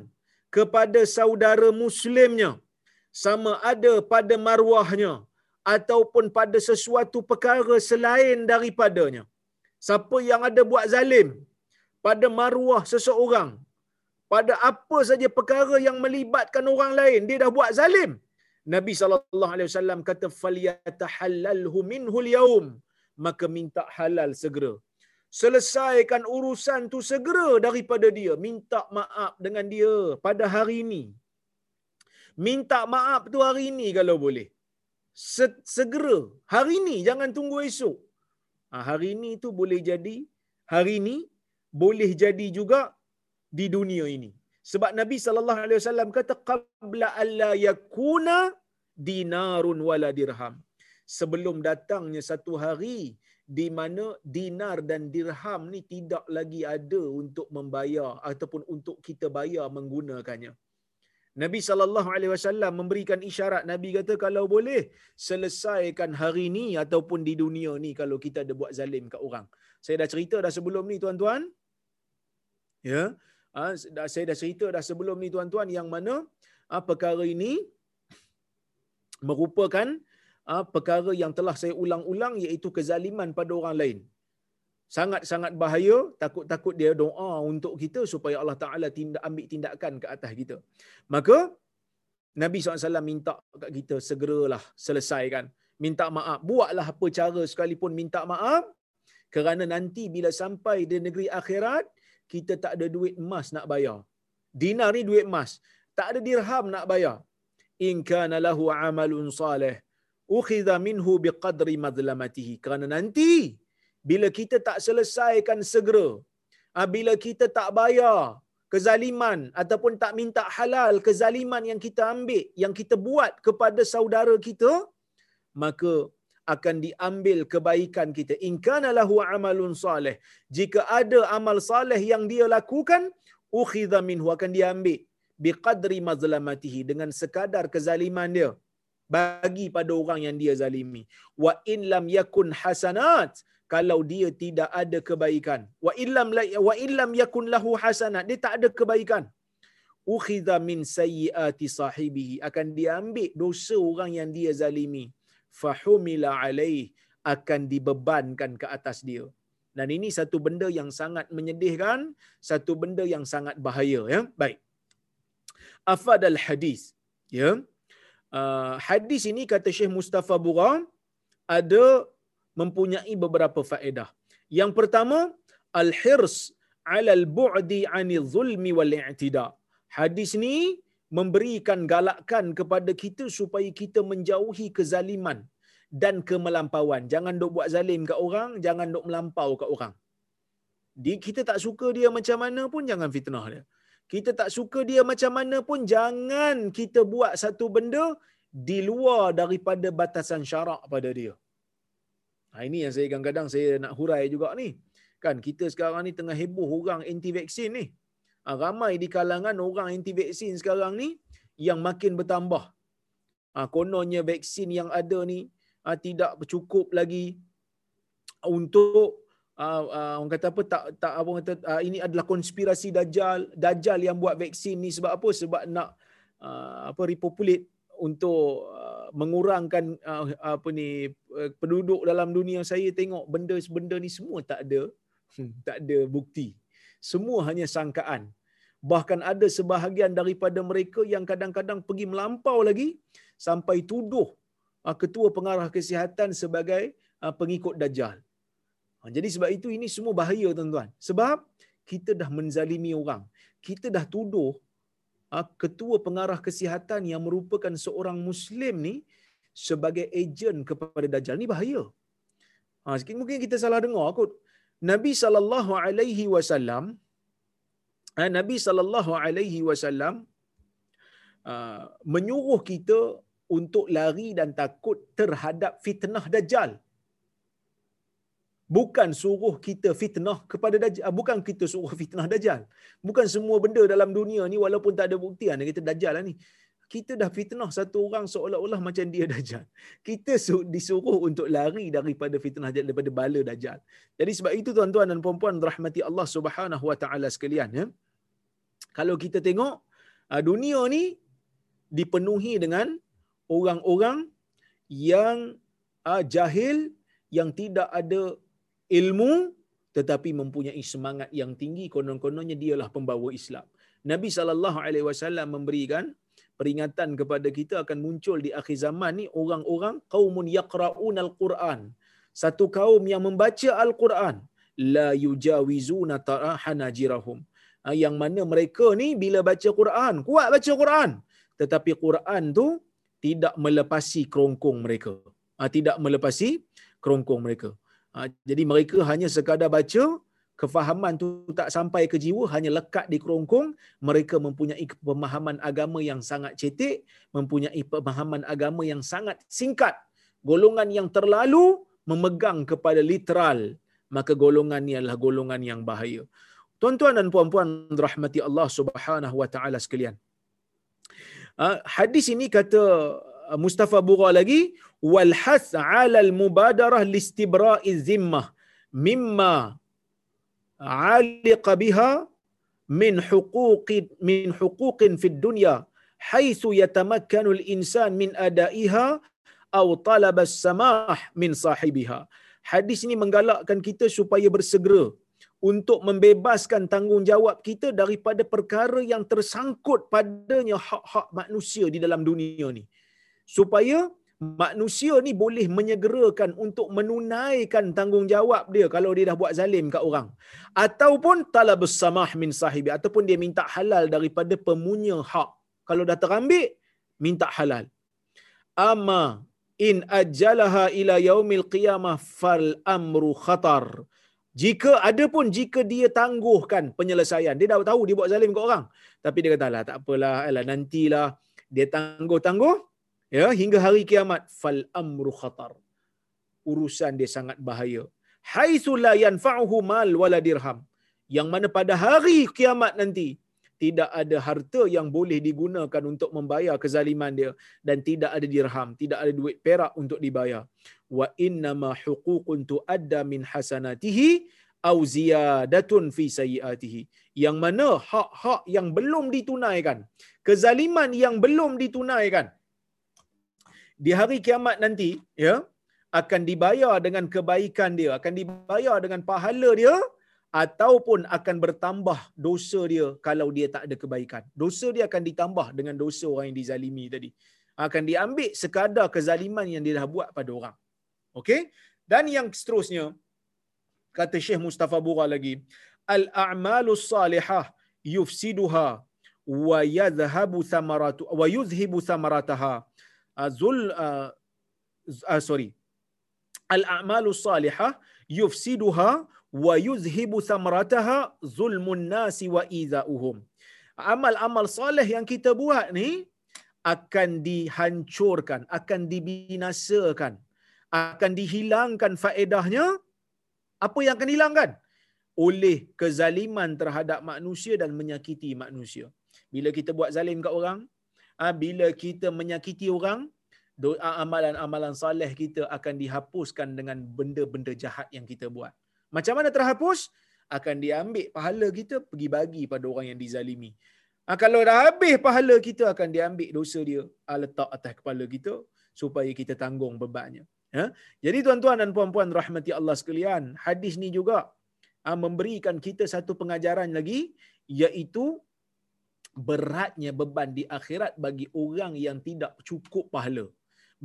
kepada saudara muslimnya sama ada pada marwahnya ataupun pada sesuatu perkara selain daripadanya siapa yang ada buat zalim pada marwah seseorang pada apa saja perkara yang melibatkan orang lain dia dah buat zalim Nabi sallallahu alaihi wasallam kata falyatahallalhu minhu al-yawm maka minta halal segera. Selesaikan urusan tu segera daripada dia. Minta maaf dengan dia pada hari ini. Minta maaf tu hari ini kalau boleh. Segera. Hari ini, jangan tunggu esok. Ha, hari ini tu boleh jadi, hari ini boleh jadi juga di dunia ini. Sebab Nabi sallallahu alaihi wasallam kata qabla alla yakuna dinarun wala dirham sebelum datangnya satu hari di mana dinar dan dirham ni tidak lagi ada untuk membayar ataupun untuk kita bayar menggunakannya. Nabi sallallahu alaihi wasallam memberikan isyarat Nabi kata kalau boleh selesaikan hari ni ataupun di dunia ni kalau kita ada buat zalim kat orang. Saya dah cerita dah sebelum ni tuan-tuan. Ya. Ha, saya dah cerita dah sebelum ni tuan-tuan yang mana ha, perkara ini merupakan uh, perkara yang telah saya ulang-ulang iaitu kezaliman pada orang lain. Sangat-sangat bahaya, takut-takut dia doa untuk kita supaya Allah Ta'ala tindak, ambil tindakan ke atas kita. Maka, Nabi SAW minta kat kita segeralah selesaikan. Minta maaf. Buatlah apa cara sekalipun minta maaf. Kerana nanti bila sampai di negeri akhirat, kita tak ada duit emas nak bayar. Dinar ni duit emas. Tak ada dirham nak bayar. In kana lahu amalun salih ukhidha minhu biqadri madlamatihi kerana nanti bila kita tak selesaikan segera ah, bila kita tak bayar kezaliman ataupun tak minta halal kezaliman yang kita ambil yang kita buat kepada saudara kita maka akan diambil kebaikan kita. In kana lahu amalun salih. Jika ada amal saleh yang dia lakukan ukhidha minhu akan diambil. Biqadri mazlamatihi dengan sekadar kezaliman dia bagi pada orang yang dia zalimi. Wa in lam yakun hasanat kalau dia tidak ada kebaikan. Wa illam wa illam yakun lahu hasanat dia tak ada kebaikan. Ukhidha min sayyiati sahibihi. Akan diambil dosa orang yang dia zalimi. Fahumila alaih akan dibebankan ke atas dia. Dan ini satu benda yang sangat menyedihkan satu benda yang sangat bahaya ya. Baik. Afadal hadis ya uh, hadis ini kata Syekh Mustafa Bura ada mempunyai beberapa faedah yang pertama al-hirs ala al-bu'di 'anil zulmi wal i'tida' Hadis ni memberikan galakan kepada kita supaya kita menjauhi kezaliman dan kemelampauan. Jangan dok buat zalim kat orang, jangan dok melampau kat orang. Di kita tak suka dia macam mana pun jangan fitnah dia. Kita tak suka dia macam mana pun jangan kita buat satu benda di luar daripada batasan syarak pada dia. Ha, ini yang saya kadang-kadang saya nak hurai juga ni. Kan kita sekarang ni tengah heboh orang anti vaksin ni. Ha, ramai di kalangan orang anti vaksin sekarang ni yang makin bertambah. Ha, kononnya vaksin yang ada ni ha, tidak cukup lagi untuk uh, uh, orang kata apa tak tak apa kata uh, ini adalah konspirasi dajjal dajjal yang buat vaksin ni. Sebab apa? Sebab nak uh, apa repopulate untuk uh, mengurangkan uh, apa ni uh, penduduk dalam dunia saya. Tengok benda-benda ni semua tak ada. Tak ada bukti. Semua hanya sangkaan. Bahkan ada sebahagian daripada mereka yang kadang-kadang pergi melampau lagi sampai tuduh ah, ketua pengarah kesihatan sebagai ah, pengikut dajjal. Ah, jadi sebab itu ini semua bahaya tuan-tuan. Sebab kita dah menzalimi orang. Kita dah tuduh ketua pengarah kesihatan yang merupakan seorang muslim ni sebagai ejen kepada dajjal. Ni bahaya. Ha, mungkin kita salah dengar kot. Nabi sallallahu alaihi wasallam Nabi sallallahu alaihi wasallam uh, menyuruh kita untuk lari dan takut terhadap fitnah dajjal. Bukan suruh kita fitnah kepada dajjal, uh, bukan kita suruh fitnah dajjal. Bukan semua benda dalam dunia ni walaupun tak ada bukti anda kita dajjal lah ni. Kita dah fitnah satu orang seolah-olah macam dia dajjal. Kita disuruh untuk lari daripada fitnah dajjal daripada bala dajjal. Jadi sebab itu tuan-tuan dan puan-puan rahmati Allah Subhanahu wa taala sekalian ya kalau kita tengok ah, dunia ni dipenuhi dengan orang-orang yang jahil yang tidak ada ilmu tetapi mempunyai semangat yang tinggi konon-kononnya dialah pembawa Islam. Nabi sallallahu alaihi wasallam memberikan peringatan kepada kita akan muncul di akhir zaman ni orang-orang qaumun yaqra'un al-Quran. Satu kaum yang membaca al-Quran la yujawizuna tarahana Ah, yang mana mereka ni bila baca Quran, kuat baca Quran. Tetapi Quran tu tidak melepasi kerongkong mereka. Ah, tidak melepasi kerongkong mereka. Ah, jadi mereka hanya sekadar baca, kefahaman tu tak sampai ke jiwa, hanya lekat di kerongkong. Mereka mempunyai pemahaman agama yang sangat cetek, mempunyai pemahaman agama yang sangat singkat. Golongan yang terlalu memegang kepada literal, maka golongan ni adalah golongan yang bahaya. Tuan-tuan dan puan-puan rahmati Allah Subhanahu wa taala sekalian. Uh, hadis ini kata uh, Mustafa Bura lagi wal has 'ala al mubadarah listibra'i zimmah mimma 'aliqa biha min huquq min huquqin fid dunya yatamakkanu al insan min ada'iha atau talaba as-samah min sahibiha. Hadis ini menggalakkan kita supaya bersegera untuk membebaskan tanggungjawab kita daripada perkara yang tersangkut padanya hak-hak manusia di dalam dunia ni. Supaya manusia ni boleh menyegerakan untuk menunaikan tanggungjawab dia kalau dia dah buat zalim kat orang. Ataupun talabus samah min sahibi. Ataupun dia minta halal daripada pemunya hak. Kalau dah terambil, minta halal. Amma in ajalaha ila yaumil qiyamah fal amru khatar. Jika ada pun jika dia tangguhkan penyelesaian. Dia dah tahu dia buat zalim ke orang. Tapi dia kata lah tak apalah. Alah, nantilah dia tangguh-tangguh. Ya, hingga hari kiamat. Fal amru khatar. urusan dia sangat bahaya. Haitsu la yanfa'uhu mal wala dirham. Yang mana pada hari kiamat nanti tidak ada harta yang boleh digunakan untuk membayar kezaliman dia dan tidak ada dirham, tidak ada duit perak untuk dibayar. Wa inna ma huququn tuadda min hasanatihi au ziyadatun fi sayiatihi. Yang mana hak-hak yang belum ditunaikan, kezaliman yang belum ditunaikan di hari kiamat nanti, ya, akan dibayar dengan kebaikan dia, akan dibayar dengan pahala dia ataupun akan bertambah dosa dia kalau dia tak ada kebaikan. Dosa dia akan ditambah dengan dosa orang yang dizalimi tadi. Akan diambil sekadar kezaliman yang dia dah buat pada orang. Okey? Dan yang seterusnya, kata Syekh Mustafa Bura lagi, al-a'malu salihah yufsiduha wa yadhhabu thamaratu wa yuzhibu thamarataha. Azul uh, uh, sorry. Al-a'malu salihah yufsiduha wa yuzhibu thamrataha zulmun nasi wa idza'uhum. Amal-amal soleh yang kita buat ni akan dihancurkan, akan dibinasakan, akan dihilangkan faedahnya. Apa yang akan dihilangkan? Oleh kezaliman terhadap manusia dan menyakiti manusia. Bila kita buat zalim kat orang, ah, bila kita menyakiti orang, doa amalan-amalan soleh kita akan dihapuskan dengan benda-benda jahat yang kita buat. Macam mana terhapus? Akan diambil pahala kita pergi bagi pada orang yang dizalimi. Ha, kalau dah habis pahala kita akan diambil dosa dia ha, letak atas kepala kita supaya kita tanggung bebannya. Ha? Jadi tuan-tuan dan puan-puan rahmati Allah sekalian, hadis ni juga ha, memberikan kita satu pengajaran lagi iaitu beratnya beban di akhirat bagi orang yang tidak cukup pahala.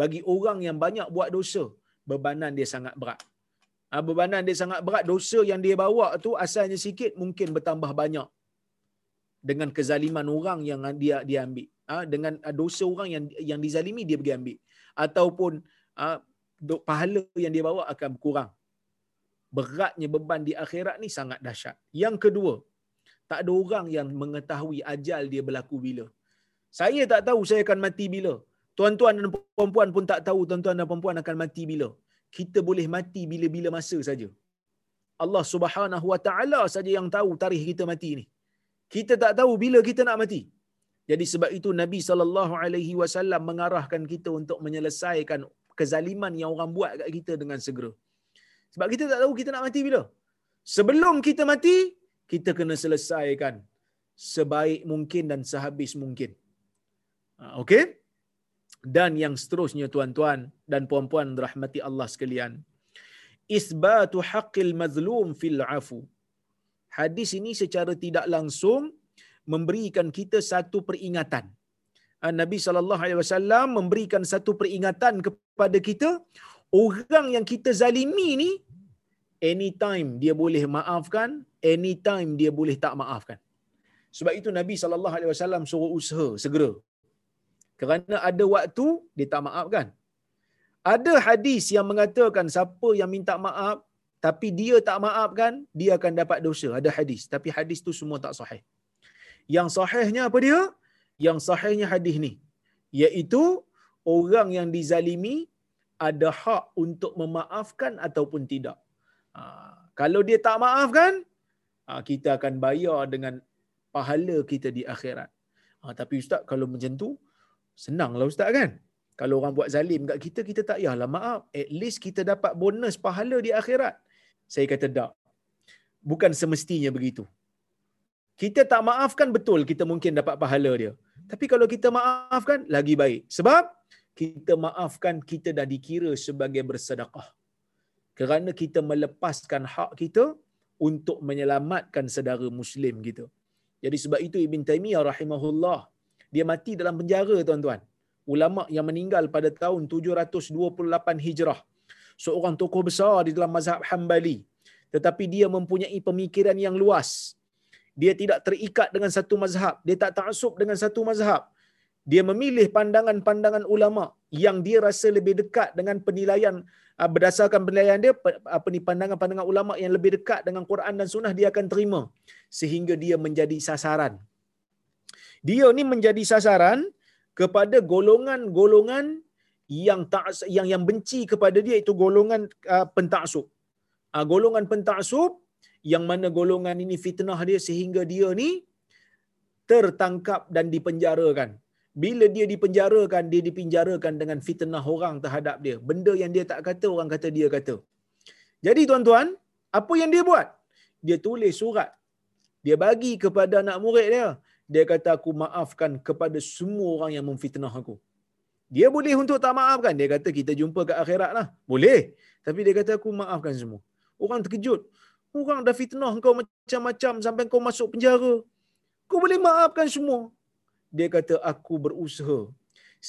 Bagi orang yang banyak buat dosa, bebanan dia sangat berat. Ha, bebanan dia sangat berat. Dosa yang dia bawa tu asalnya sikit mungkin bertambah banyak dengan kezaliman orang yang dia dia ambil. Ha, dengan dosa orang yang yang dizalimi dia pergi ambil. Ataupun ha, pahala yang dia bawa akan berkurang. Beratnya beban di akhirat ni sangat dahsyat. Yang kedua, tak ada orang yang mengetahui ajal dia berlaku bila. Saya tak tahu saya akan mati bila. Tuan-tuan dan puan-puan pun tak tahu tuan-tuan dan puan-puan akan mati bila kita boleh mati bila-bila masa saja. Allah Subhanahu Wa Taala saja yang tahu tarikh kita mati ni. Kita tak tahu bila kita nak mati. Jadi sebab itu Nabi sallallahu alaihi wasallam mengarahkan kita untuk menyelesaikan kezaliman yang orang buat kat kita dengan segera. Sebab kita tak tahu kita nak mati bila. Sebelum kita mati, kita kena selesaikan sebaik mungkin dan sehabis mungkin. Ha, okey? dan yang seterusnya tuan-tuan dan puan-puan rahmati Allah sekalian isbatu haqqil mazlum fil afu hadis ini secara tidak langsung memberikan kita satu peringatan ah, Nabi sallallahu alaihi wasallam memberikan satu peringatan kepada kita orang yang kita zalimi ni anytime dia boleh maafkan anytime dia boleh tak maafkan sebab itu Nabi sallallahu alaihi wasallam suruh usaha segera kerana ada waktu dia tak maafkan. Ada hadis yang mengatakan siapa yang minta maaf tapi dia tak maafkan, dia akan dapat dosa. Ada hadis. Tapi hadis tu semua tak sahih. Yang sahihnya apa dia? Yang sahihnya hadis ni. Iaitu orang yang dizalimi ada hak untuk memaafkan ataupun tidak. Ha, kalau dia tak maafkan, ha, kita akan bayar dengan pahala kita di akhirat. Ha, tapi Ustaz, kalau macam tu, Senanglah ustaz kan? Kalau orang buat zalim kat kita, kita tak payahlah maaf. At least kita dapat bonus pahala di akhirat. Saya kata tak. Bukan semestinya begitu. Kita tak maafkan betul kita mungkin dapat pahala dia. Tapi kalau kita maafkan, lagi baik. Sebab kita maafkan, kita dah dikira sebagai bersedekah. Kerana kita melepaskan hak kita untuk menyelamatkan saudara Muslim kita. Jadi sebab itu Ibn Taymiyah rahimahullah dia mati dalam penjara tuan-tuan. Ulama yang meninggal pada tahun 728 Hijrah. Seorang tokoh besar di dalam mazhab Hambali. Tetapi dia mempunyai pemikiran yang luas. Dia tidak terikat dengan satu mazhab. Dia tak taksub dengan satu mazhab. Dia memilih pandangan-pandangan ulama yang dia rasa lebih dekat dengan penilaian ah, berdasarkan penilaian dia apa ni pandangan-pandangan ulama yang lebih dekat dengan Quran dan Sunnah dia akan terima sehingga dia menjadi sasaran dia ni menjadi sasaran kepada golongan-golongan yang tak yang yang benci kepada dia itu golongan uh, pentaksub. Uh, golongan pentaksub yang mana golongan ini fitnah dia sehingga dia ni tertangkap dan dipenjarakan. Bila dia dipenjarakan, dia dipenjarakan dengan fitnah orang terhadap dia. Benda yang dia tak kata, orang kata dia kata. Jadi tuan-tuan, apa yang dia buat? Dia tulis surat. Dia bagi kepada anak murid dia. Dia kata, aku maafkan kepada semua orang yang memfitnah aku. Dia boleh untuk tak maafkan. Dia kata, kita jumpa ke akhirat lah. Boleh. Tapi dia kata, aku maafkan semua. Orang terkejut. Orang dah fitnah kau macam-macam sampai kau masuk penjara. Kau boleh maafkan semua. Dia kata, aku berusaha.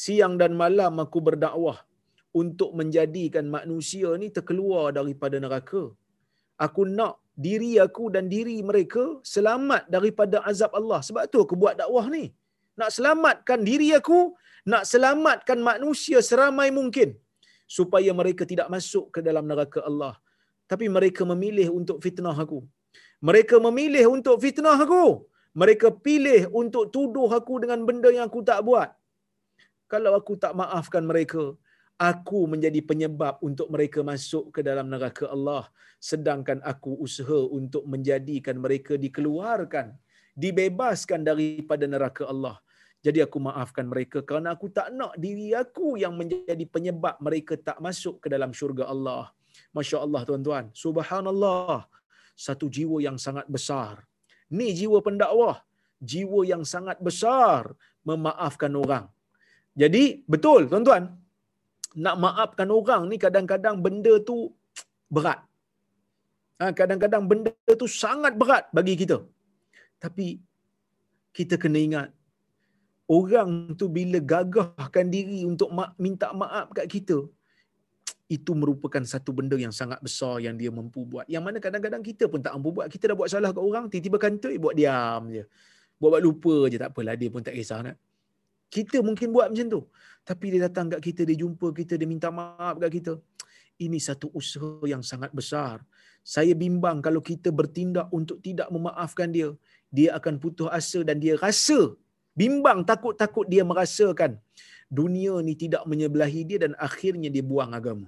Siang dan malam aku berdakwah untuk menjadikan manusia ni terkeluar daripada neraka. Aku nak diri aku dan diri mereka selamat daripada azab Allah. Sebab tu aku buat dakwah ni. Nak selamatkan diri aku, nak selamatkan manusia seramai mungkin supaya mereka tidak masuk ke dalam neraka Allah. Tapi mereka memilih untuk fitnah aku. Mereka memilih untuk fitnah aku. Mereka pilih untuk tuduh aku dengan benda yang aku tak buat. Kalau aku tak maafkan mereka, aku menjadi penyebab untuk mereka masuk ke dalam neraka Allah. Sedangkan aku usaha untuk menjadikan mereka dikeluarkan dibebaskan daripada neraka Allah. Jadi aku maafkan mereka kerana aku tak nak diri aku yang menjadi penyebab mereka tak masuk ke dalam syurga Allah. masya-Allah tuan-tuan. Subhanallah. Satu jiwa yang sangat besar ni jiwa pendakwah jiwa yang sangat besar memaafkan orang jadi betul tuan-tuan nak maafkan orang ni kadang-kadang benda tu berat. Ha, kadang-kadang benda tu sangat berat bagi kita. Tapi kita kena ingat orang tu bila gagahkan diri untuk minta maaf kat kita itu merupakan satu benda yang sangat besar yang dia mampu buat. Yang mana kadang-kadang kita pun tak mampu buat. Kita dah buat salah kat orang, tiba-tiba kantoi buat diam je. Buat-buat lupa je tak apalah dia pun tak kisah nak. Kita mungkin buat macam tu. Tapi dia datang kat kita, dia jumpa kita, dia minta maaf kat kita. Ini satu usaha yang sangat besar. Saya bimbang kalau kita bertindak untuk tidak memaafkan dia, dia akan putus asa dan dia rasa bimbang takut-takut dia merasakan dunia ni tidak menyebelahi dia dan akhirnya dia buang agama.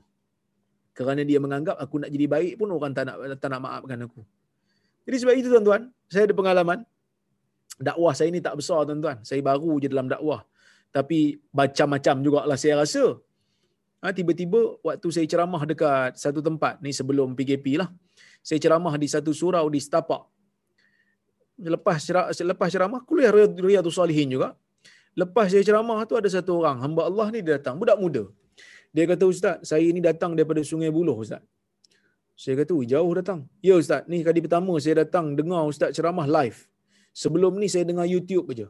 Kerana dia menganggap aku nak jadi baik pun orang tak nak tak nak maafkan aku. Jadi sebab itu tuan-tuan, saya ada pengalaman dakwah saya ni tak besar tuan-tuan. Saya baru je dalam dakwah tapi macam-macam jugalah saya rasa. Ha, tiba-tiba waktu saya ceramah dekat satu tempat ni sebelum PKP lah. Saya ceramah di satu surau di Setapak. Lepas lepas ceramah kuliah Riyadhus Salihin juga. Lepas saya ceramah tu ada satu orang, hamba Allah ni dia datang, budak muda. Dia kata, Ustaz, saya ni datang daripada Sungai Buloh, Ustaz. Saya kata, jauh datang. Ya Ustaz, ni kali pertama saya datang dengar Ustaz ceramah live. Sebelum ni saya dengar YouTube aja.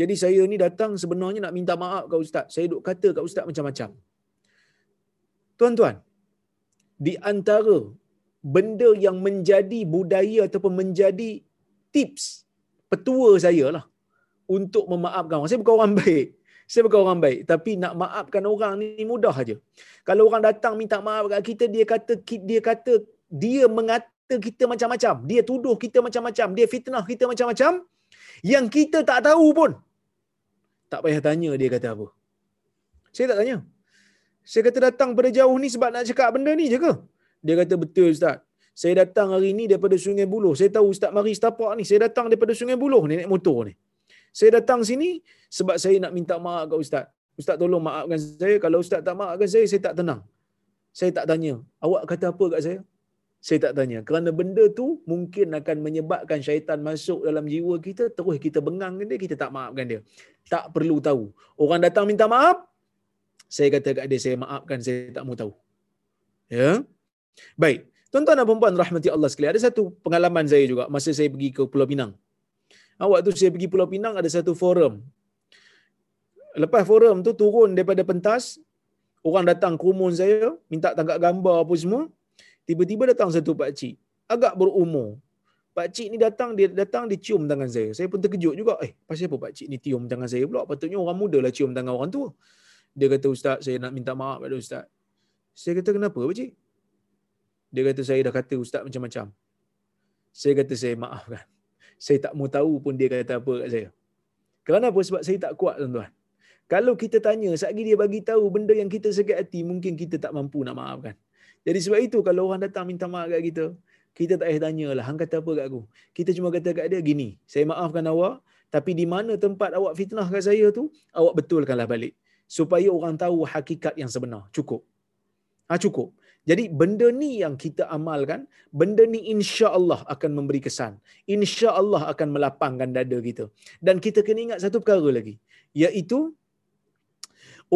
Jadi saya ni datang sebenarnya nak minta maaf kat ustaz. Saya duk kata kat ustaz macam-macam. Tuan-tuan, di antara benda yang menjadi budaya ataupun menjadi tips petua saya lah untuk memaafkan orang. Saya bukan orang baik. Saya bukan orang baik. Tapi nak maafkan orang ni mudah aja. Kalau orang datang minta maaf kat kita, dia kata dia kata dia mengata kita macam-macam. Dia tuduh kita macam-macam. Dia fitnah kita macam-macam. Yang kita tak tahu pun tak payah tanya dia kata apa. Saya tak tanya. Saya kata datang pada jauh ni sebab nak cakap benda ni je ke? Dia kata betul Ustaz. Saya datang hari ni daripada Sungai Buloh. Saya tahu Ustaz mari setapak ni. Saya datang daripada Sungai Buloh ni naik motor ni. Saya datang sini sebab saya nak minta maaf kat Ustaz. Ustaz tolong maafkan saya. Kalau Ustaz tak maafkan saya, saya tak tenang. Saya tak tanya. Awak kata apa kat saya? Saya tak tanya. Kerana benda tu mungkin akan menyebabkan syaitan masuk dalam jiwa kita, terus kita bengang dia, kita tak maafkan dia. Tak perlu tahu. Orang datang minta maaf, saya kata kat dia, saya maafkan, saya tak mau tahu. Ya? Baik. Tuan-tuan dan perempuan rahmati Allah sekalian, ada satu pengalaman saya juga masa saya pergi ke Pulau Pinang. Ha, waktu saya pergi Pulau Pinang, ada satu forum. Lepas forum tu turun daripada pentas, orang datang ke rumah saya, minta tangkap gambar apa semua, Tiba-tiba datang satu pak cik, agak berumur. Pak cik ni datang, dia datang dia cium tangan saya. Saya pun terkejut juga. Eh, pasal apa pak cik ni cium tangan saya pula? Patutnya orang muda lah cium tangan orang tua. Dia kata, Ustaz, saya nak minta maaf pada Ustaz. Saya kata, kenapa pak cik? Dia kata, saya dah kata Ustaz macam-macam. Saya kata, saya maafkan. Saya tak mau tahu pun dia kata apa kat saya. Kerana apa? Sebab saya tak kuat, tuan-tuan. Kalau kita tanya, satgi dia bagi tahu benda yang kita sakit hati, mungkin kita tak mampu nak maafkan. Jadi sebab itu kalau orang datang minta maaf kat kita, kita tak payah tanya lah, hang kata apa kat aku? Kita cuma kata kat dia, gini, saya maafkan awak, tapi di mana tempat awak fitnah kat saya tu, awak betulkanlah balik. Supaya orang tahu hakikat yang sebenar. Cukup. Ha, cukup. Jadi benda ni yang kita amalkan, benda ni insya Allah akan memberi kesan. Insya Allah akan melapangkan dada kita. Dan kita kena ingat satu perkara lagi. Iaitu,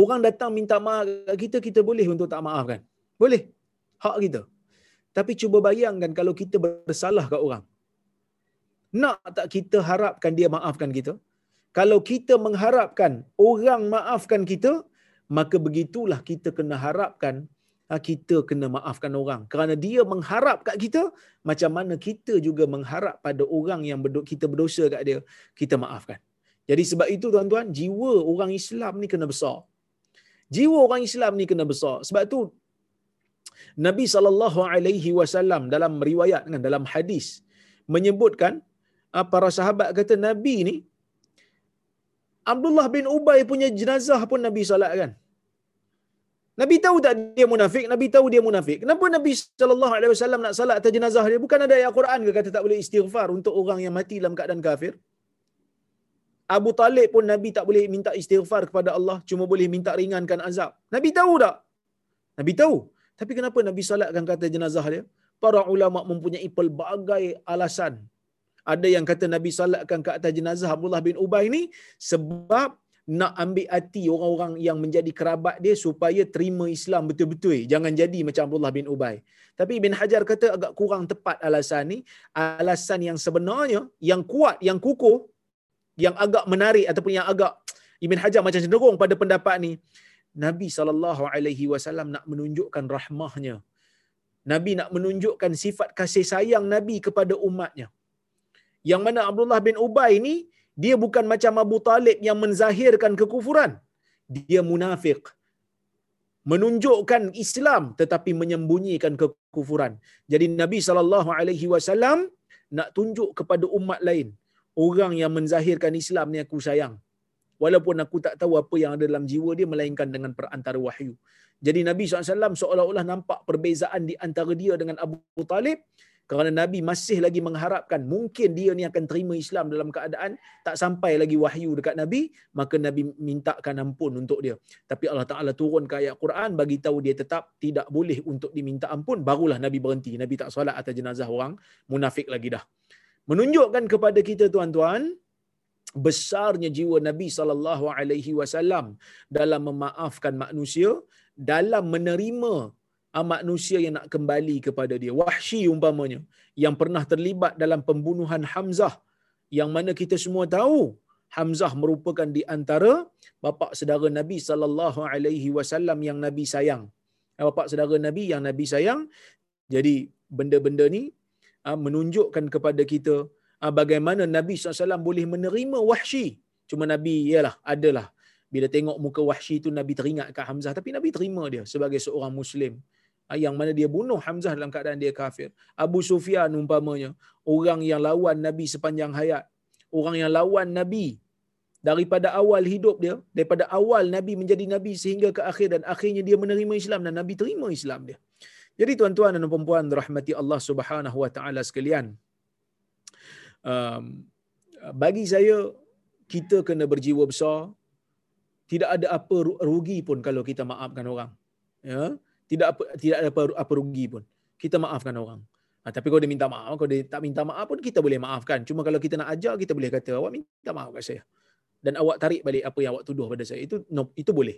orang datang minta maaf kita, kita boleh untuk tak maafkan. Boleh. Hak kita. Tapi cuba bayangkan kalau kita bersalah ke orang. Nak tak kita harapkan dia maafkan kita? Kalau kita mengharapkan orang maafkan kita, maka begitulah kita kena harapkan ha, kita kena maafkan orang. Kerana dia mengharap kat kita, macam mana kita juga mengharap pada orang yang kita berdosa kat dia, kita maafkan. Jadi sebab itu tuan-tuan, jiwa orang Islam ni kena besar. Jiwa orang Islam ni kena besar. Sebab tu Nabi sallallahu alaihi wasallam dalam riwayat kan dalam hadis menyebutkan ah, para sahabat kata Nabi ni Abdullah bin Ubay punya jenazah pun Nabi salatkan. Nabi tahu tak dia munafik? Nabi tahu dia munafik. Kenapa Nabi sallallahu alaihi wasallam nak salat atas jenazah dia? Bukan ada ayat Quran ke kata tak boleh istighfar untuk orang yang mati dalam keadaan kafir? Abu Talib pun Nabi tak boleh minta istighfar kepada Allah, cuma boleh minta ringankan azab. Nabi tahu tak? Nabi tahu. Tapi kenapa Nabi salatkan kata jenazah dia? Para ulama mempunyai pelbagai alasan. Ada yang kata Nabi salatkan ke atas jenazah Abdullah bin Ubay ni sebab nak ambil hati orang-orang yang menjadi kerabat dia supaya terima Islam betul-betul. Jangan jadi macam Abdullah bin Ubay. Tapi Ibn Hajar kata agak kurang tepat alasan ni. Alasan yang sebenarnya, yang kuat, yang kukuh, yang agak menarik ataupun yang agak Ibn Hajar macam cenderung pada pendapat ni. Nabi saw nak menunjukkan rahmahnya. Nabi nak menunjukkan sifat kasih sayang Nabi kepada umatnya. Yang mana Abdullah bin Ubay ni dia bukan macam Abu Talib yang menzahirkan kekufuran. Dia munafik. Menunjukkan Islam tetapi menyembunyikan kekufuran. Jadi Nabi saw nak tunjuk kepada umat lain orang yang menzahirkan Islam ni aku sayang walaupun aku tak tahu apa yang ada dalam jiwa dia melainkan dengan perantara wahyu. Jadi Nabi SAW seolah-olah nampak perbezaan di antara dia dengan Abu Talib kerana Nabi masih lagi mengharapkan mungkin dia ni akan terima Islam dalam keadaan tak sampai lagi wahyu dekat Nabi, maka Nabi mintakan ampun untuk dia. Tapi Allah Ta'ala turun ke ayat Quran bagi tahu dia tetap tidak boleh untuk diminta ampun, barulah Nabi berhenti. Nabi tak solat atas jenazah orang munafik lagi dah. Menunjukkan kepada kita tuan-tuan, besarnya jiwa Nabi sallallahu alaihi wasallam dalam memaafkan manusia dalam menerima manusia yang nak kembali kepada dia wahsy umpamanya yang pernah terlibat dalam pembunuhan Hamzah yang mana kita semua tahu Hamzah merupakan di antara bapa saudara Nabi sallallahu alaihi wasallam yang Nabi sayang ah, bapa saudara Nabi yang Nabi sayang jadi benda-benda ni ah, menunjukkan kepada kita Ah, bagaimana Nabi SAW boleh menerima wahsy. Cuma Nabi, ialah, adalah. Bila tengok muka wahsy itu, Nabi teringat kat Hamzah. Tapi Nabi terima dia sebagai seorang Muslim. Ah, yang mana dia bunuh Hamzah dalam keadaan dia kafir. Abu Sufyan umpamanya, orang yang lawan Nabi sepanjang hayat. Orang yang lawan Nabi daripada awal hidup dia, daripada awal Nabi menjadi Nabi sehingga ke akhir dan akhirnya dia menerima Islam dan Nabi terima Islam dia. Jadi tuan-tuan dan puan-puan rahmati Allah Subhanahu wa taala sekalian, um, bagi saya kita kena berjiwa besar tidak ada apa rugi pun kalau kita maafkan orang ya tidak apa tidak ada apa, apa rugi pun kita maafkan orang ha, tapi kalau dia minta maaf kalau dia tak minta maaf pun kita boleh maafkan cuma kalau kita nak ajar kita boleh kata awak minta maaf kat saya dan awak tarik balik apa yang awak tuduh pada saya itu no, itu boleh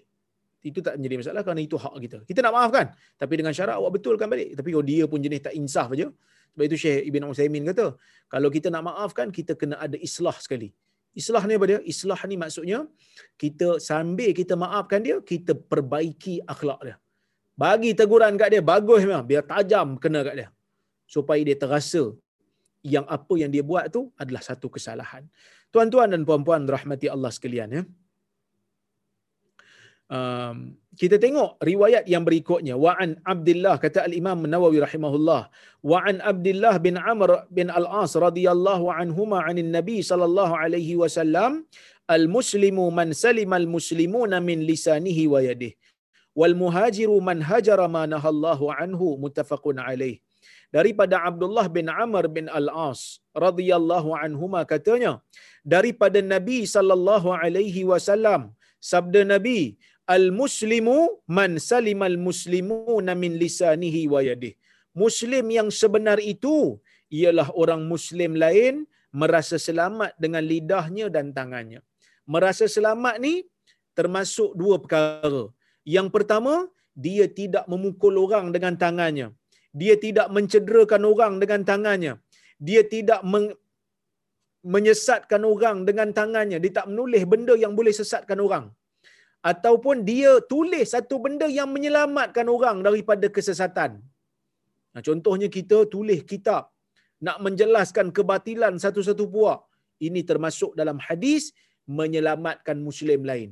itu tak menjadi masalah kerana itu hak kita. Kita nak maafkan. Tapi dengan syarat awak betulkan balik. Tapi kalau dia pun jenis tak insaf aja. Sebab itu Syekh Ibn Uthaymin kata, kalau kita nak maafkan, kita kena ada islah sekali. Islah ni apa dia? Islah ni maksudnya, kita sambil kita maafkan dia, kita perbaiki akhlak dia. Bagi teguran kat dia, bagus memang. Biar tajam kena kat dia. Supaya dia terasa yang apa yang dia buat tu adalah satu kesalahan. Tuan-tuan dan puan-puan rahmati Allah sekalian ya. Um, kita tengok riwayat yang berikutnya wa an Abdullah kata Al Imam Nawawi rahimahullah wa an Abdullah bin Amr bin Al As radhiyallahu anhuma anin Nabi sallallahu alaihi wasallam al muslimu man salima al muslimuna min lisanihi wa yadihi wal muhajiru man hajara ma nahallahu anhu muttafaqun alaih. Daripada Abdullah bin Amr bin Al-As radhiyallahu anhuma katanya daripada Nabi sallallahu alaihi wasallam sabda Nabi al-muslimu man salimal muslimuna min lisanihi wa yadihi. Muslim yang sebenar itu ialah orang muslim lain merasa selamat dengan lidahnya dan tangannya. Merasa selamat ni termasuk dua perkara yang pertama, dia tidak memukul orang dengan tangannya. Dia tidak mencederakan orang dengan tangannya. Dia tidak men- menyesatkan orang dengan tangannya. Dia tak menulis benda yang boleh sesatkan orang. Ataupun dia tulis satu benda yang menyelamatkan orang daripada kesesatan. Nah, contohnya kita tulis kitab nak menjelaskan kebatilan satu-satu puak. Ini termasuk dalam hadis menyelamatkan muslim lain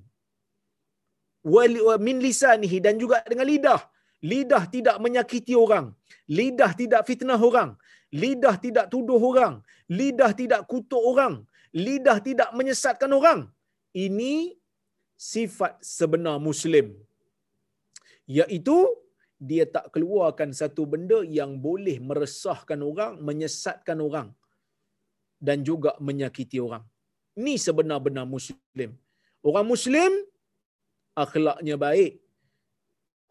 min lisanihi dan juga dengan lidah. Lidah tidak menyakiti orang. Lidah tidak fitnah orang. Lidah tidak tuduh orang. Lidah tidak kutuk orang. Lidah tidak menyesatkan orang. Ini sifat sebenar Muslim. Iaitu dia tak keluarkan satu benda yang boleh meresahkan orang, menyesatkan orang dan juga menyakiti orang. Ini sebenar-benar Muslim. Orang Muslim akhlaknya baik.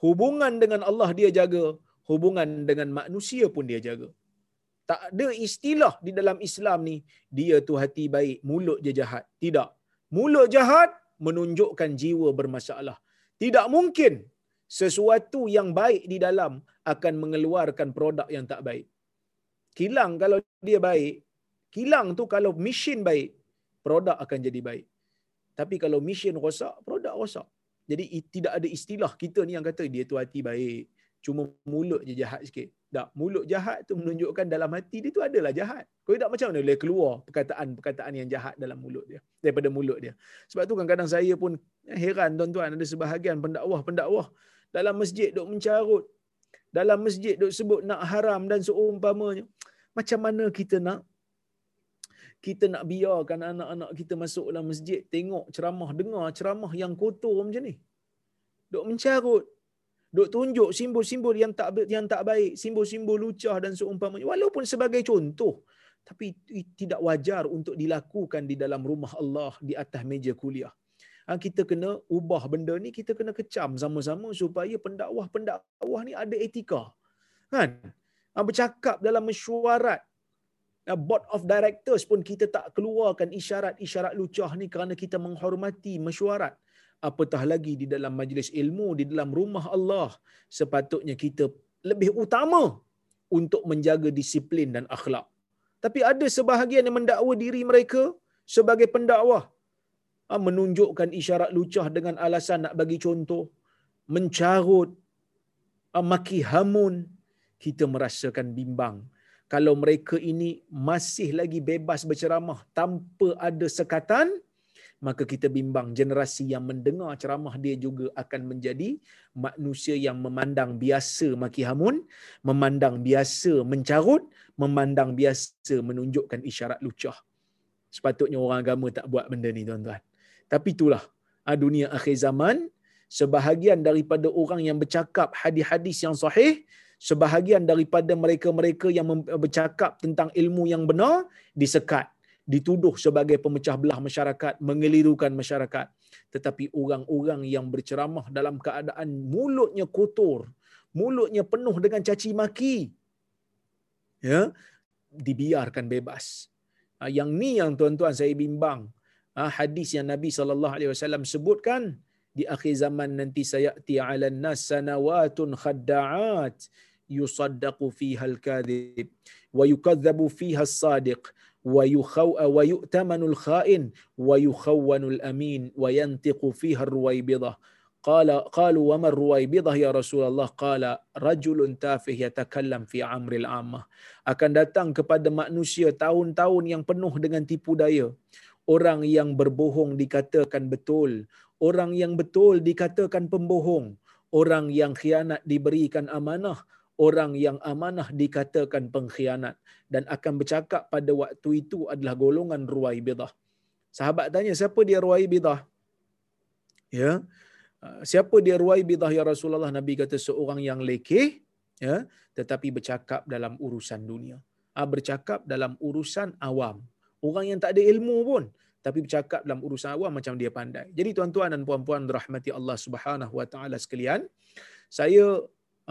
Hubungan dengan Allah dia jaga, hubungan dengan manusia pun dia jaga. Tak ada istilah di dalam Islam ni, dia tu hati baik, mulut je jahat. Tidak. Mulut jahat menunjukkan jiwa bermasalah. Tidak mungkin sesuatu yang baik di dalam akan mengeluarkan produk yang tak baik. Kilang kalau dia baik, kilang tu kalau mesin baik, produk akan jadi baik. Tapi kalau mesin rosak, produk rosak. Jadi tidak ada istilah kita ni yang kata dia tu hati baik. Cuma mulut je jahat sikit. Tak, mulut jahat tu menunjukkan dalam hati dia tu adalah jahat. Kalau tak macam mana boleh keluar perkataan-perkataan yang jahat dalam mulut dia. Daripada mulut dia. Sebab tu kadang-kadang saya pun heran tuan-tuan ada sebahagian pendakwah-pendakwah dalam masjid duk mencarut. Dalam masjid duk sebut nak haram dan seumpamanya. Macam mana kita nak kita nak biarkan anak-anak kita masuk dalam masjid tengok ceramah dengar ceramah yang kotor macam ni. Dok mencarut. Dok tunjuk simbol-simbol yang tak yang tak baik simbol-simbol lucah dan seumpamanya. Walaupun sebagai contoh tapi tidak wajar untuk dilakukan di dalam rumah Allah di atas meja kuliah. Ha, kita kena ubah benda ni kita kena kecam sama-sama supaya pendakwah-pendakwah ni ada etika. Kan? Ha, bercakap dalam mesyuarat board of directors pun kita tak keluarkan isyarat-isyarat lucah ni kerana kita menghormati mesyuarat. Apatah lagi di dalam majlis ilmu di dalam rumah Allah sepatutnya kita lebih utama untuk menjaga disiplin dan akhlak. Tapi ada sebahagian yang mendakwa diri mereka sebagai pendakwah. Ah, menunjukkan isyarat lucah dengan alasan nak bagi contoh mencarut ah, maki hamun kita merasakan bimbang kalau mereka ini masih lagi bebas berceramah tanpa ada sekatan, maka kita bimbang generasi yang mendengar ceramah dia juga akan menjadi manusia yang memandang biasa maki hamun, memandang biasa mencarut, memandang biasa menunjukkan isyarat lucah. Sepatutnya orang agama tak buat benda ni tuan-tuan. Tapi itulah ah, dunia akhir zaman, sebahagian daripada orang yang bercakap hadis-hadis yang sahih, sebahagian daripada mereka-mereka yang bercakap tentang ilmu yang benar disekat dituduh sebagai pemecah belah masyarakat mengelirukan masyarakat. Tetapi orang-orang yang berceramah dalam keadaan mulutnya kotor mulutnya penuh dengan caci maki ya dibiarkan bebas. Ha, yang ni yang tuan-tuan saya bimbang. Ha, hadis yang Nabi sallallahu alaihi wasallam sebutkan di akhir zaman nanti sayati 'alan nas sanawatun khadda'at يصدق فيها الكاذب ويكذب فيها الصادق ويخو ويؤتمن الخائن ويخون الأمين وينطق فيها الرويبضة قال قالوا وما الرويبضة يا رسول الله قال رجل تافه يتكلم في أمر العامة akan datang kepada manusia tahun-tahun yang penuh dengan tipu daya orang yang berbohong dikatakan betul orang yang betul dikatakan pembohong, orang yang khianat diberikan amanah, orang yang amanah dikatakan pengkhianat dan akan bercakap pada waktu itu adalah golongan ruwaibidah. Sahabat tanya siapa dia ruwaibidah? Ya. Ah, siapa dia ruwaibidah ya Rasulullah? Nabi kata seorang yang lekeh ya tetapi bercakap dalam urusan dunia. Ah bercakap dalam urusan awam. Orang yang tak ada ilmu pun tapi bercakap dalam urusan awam macam dia pandai. Jadi tuan-tuan dan puan-puan rahmati Allah Subhanahu wa taala sekalian, saya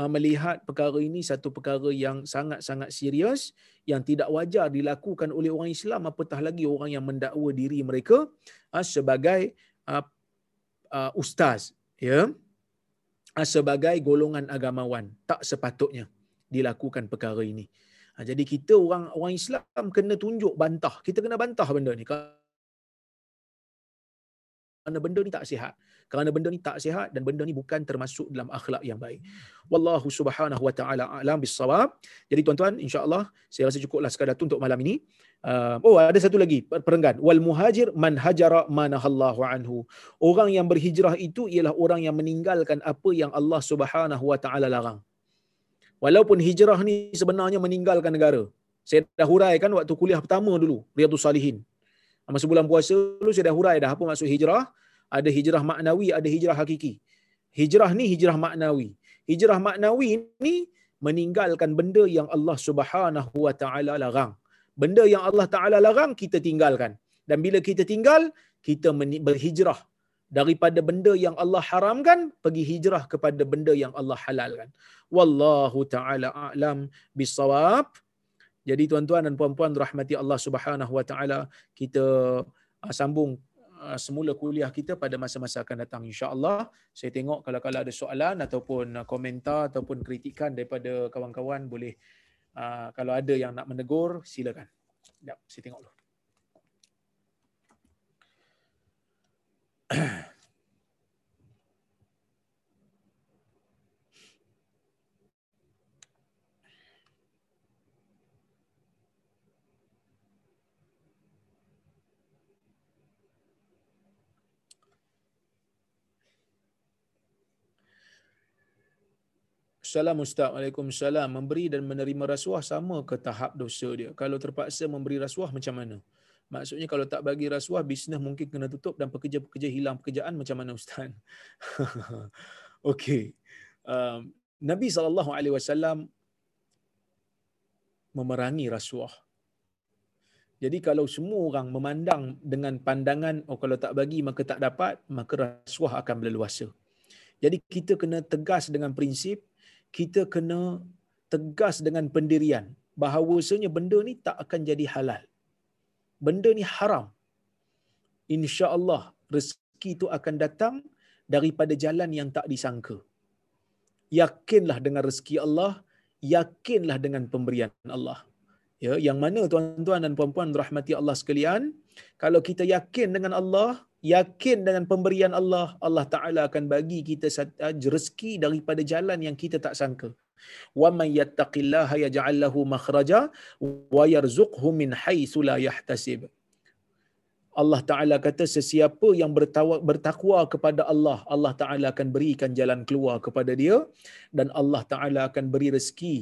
melihat perkara ini satu perkara yang sangat-sangat serius yang tidak wajar dilakukan oleh orang Islam apatah lagi orang yang mendakwa diri mereka uh, sebagai uh, ustaz ya sebagai golongan agamawan tak sepatutnya dilakukan perkara ini. Jadi kita orang orang Islam kena tunjuk bantah. Kita kena bantah benda ni kerana benda ni tak sihat. Kerana benda ni tak sihat dan benda ni bukan termasuk dalam akhlak yang baik. Wallahu subhanahu wa ta'ala alam bisawab. Jadi tuan-tuan, insyaAllah saya rasa cukuplah sekadar untuk malam ini. Uh, oh, ada satu lagi perenggan. Wal muhajir man hajara manahallahu anhu. Orang yang berhijrah itu ialah orang yang meninggalkan apa yang Allah subhanahu wa ta'ala larang. Walaupun hijrah ni sebenarnya meninggalkan negara. Saya dah huraikan waktu kuliah pertama dulu, Riyadus Salihin. Masa bulan puasa dulu saya dah hurai dah apa maksud hijrah. Ada hijrah maknawi, ada hijrah hakiki. Hijrah ni hijrah maknawi. Hijrah maknawi ni meninggalkan benda yang Allah Subhanahu wa taala larang. Benda yang Allah taala larang kita tinggalkan. Dan bila kita tinggal, kita berhijrah daripada benda yang Allah haramkan pergi hijrah kepada benda yang Allah halalkan. Wallahu taala a'lam bisawab. Jadi tuan-tuan dan puan-puan rahmati Allah Subhanahu Wa Taala, kita uh, sambung uh, semula kuliah kita pada masa-masa akan datang insya-Allah. Saya tengok kalau kalau ada soalan ataupun uh, komentar ataupun kritikan daripada kawan-kawan boleh uh, kalau ada yang nak menegur silakan. Jap, saya tengok dulu. Salam Ustaz. Waalaikumsalam. Memberi dan menerima rasuah sama ke tahap dosa dia? Kalau terpaksa memberi rasuah macam mana? Maksudnya kalau tak bagi rasuah, bisnes mungkin kena tutup dan pekerja-pekerja hilang pekerjaan macam mana Ustaz? Okey. Um, Nabi SAW memerangi rasuah. Jadi kalau semua orang memandang dengan pandangan, oh kalau tak bagi maka tak dapat, maka rasuah akan berleluasa. Jadi kita kena tegas dengan prinsip, kita kena tegas dengan pendirian bahawasanya benda ni tak akan jadi halal. Benda ni haram. Insya-Allah rezeki itu akan datang daripada jalan yang tak disangka. Yakinlah dengan rezeki Allah, yakinlah dengan pemberian Allah. Ya, yang mana tuan-tuan dan puan-puan rahmati Allah sekalian, kalau kita yakin dengan Allah, yakin dengan pemberian Allah, Allah Taala akan bagi kita rezeki daripada jalan yang kita tak sangka. Man yattaqillaha yaj'al lahu makhraja wa yarzuqhu min haitsu la yahtasib. Allah Taala kata sesiapa yang bertakwa kepada Allah, Allah Taala akan berikan jalan keluar kepada dia dan Allah Taala akan beri rezeki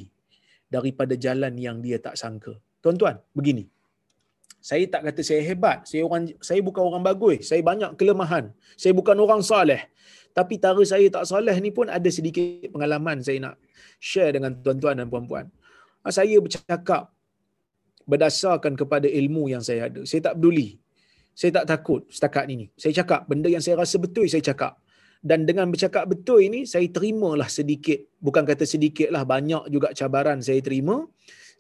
daripada jalan yang dia tak sangka. Tuan-tuan, begini saya tak kata saya hebat. Saya orang saya bukan orang bagus. Saya banyak kelemahan. Saya bukan orang soleh tapi tara saya tak soleh ni pun ada sedikit pengalaman saya nak share dengan tuan-tuan dan puan-puan. Ah, saya bercakap berdasarkan kepada ilmu yang saya ada. Saya tak peduli. Saya tak takut setakat ini. Saya cakap benda yang saya rasa betul saya cakap. Dan dengan bercakap betul ini saya terimalah sedikit bukan kata sedikit lah banyak juga cabaran saya terima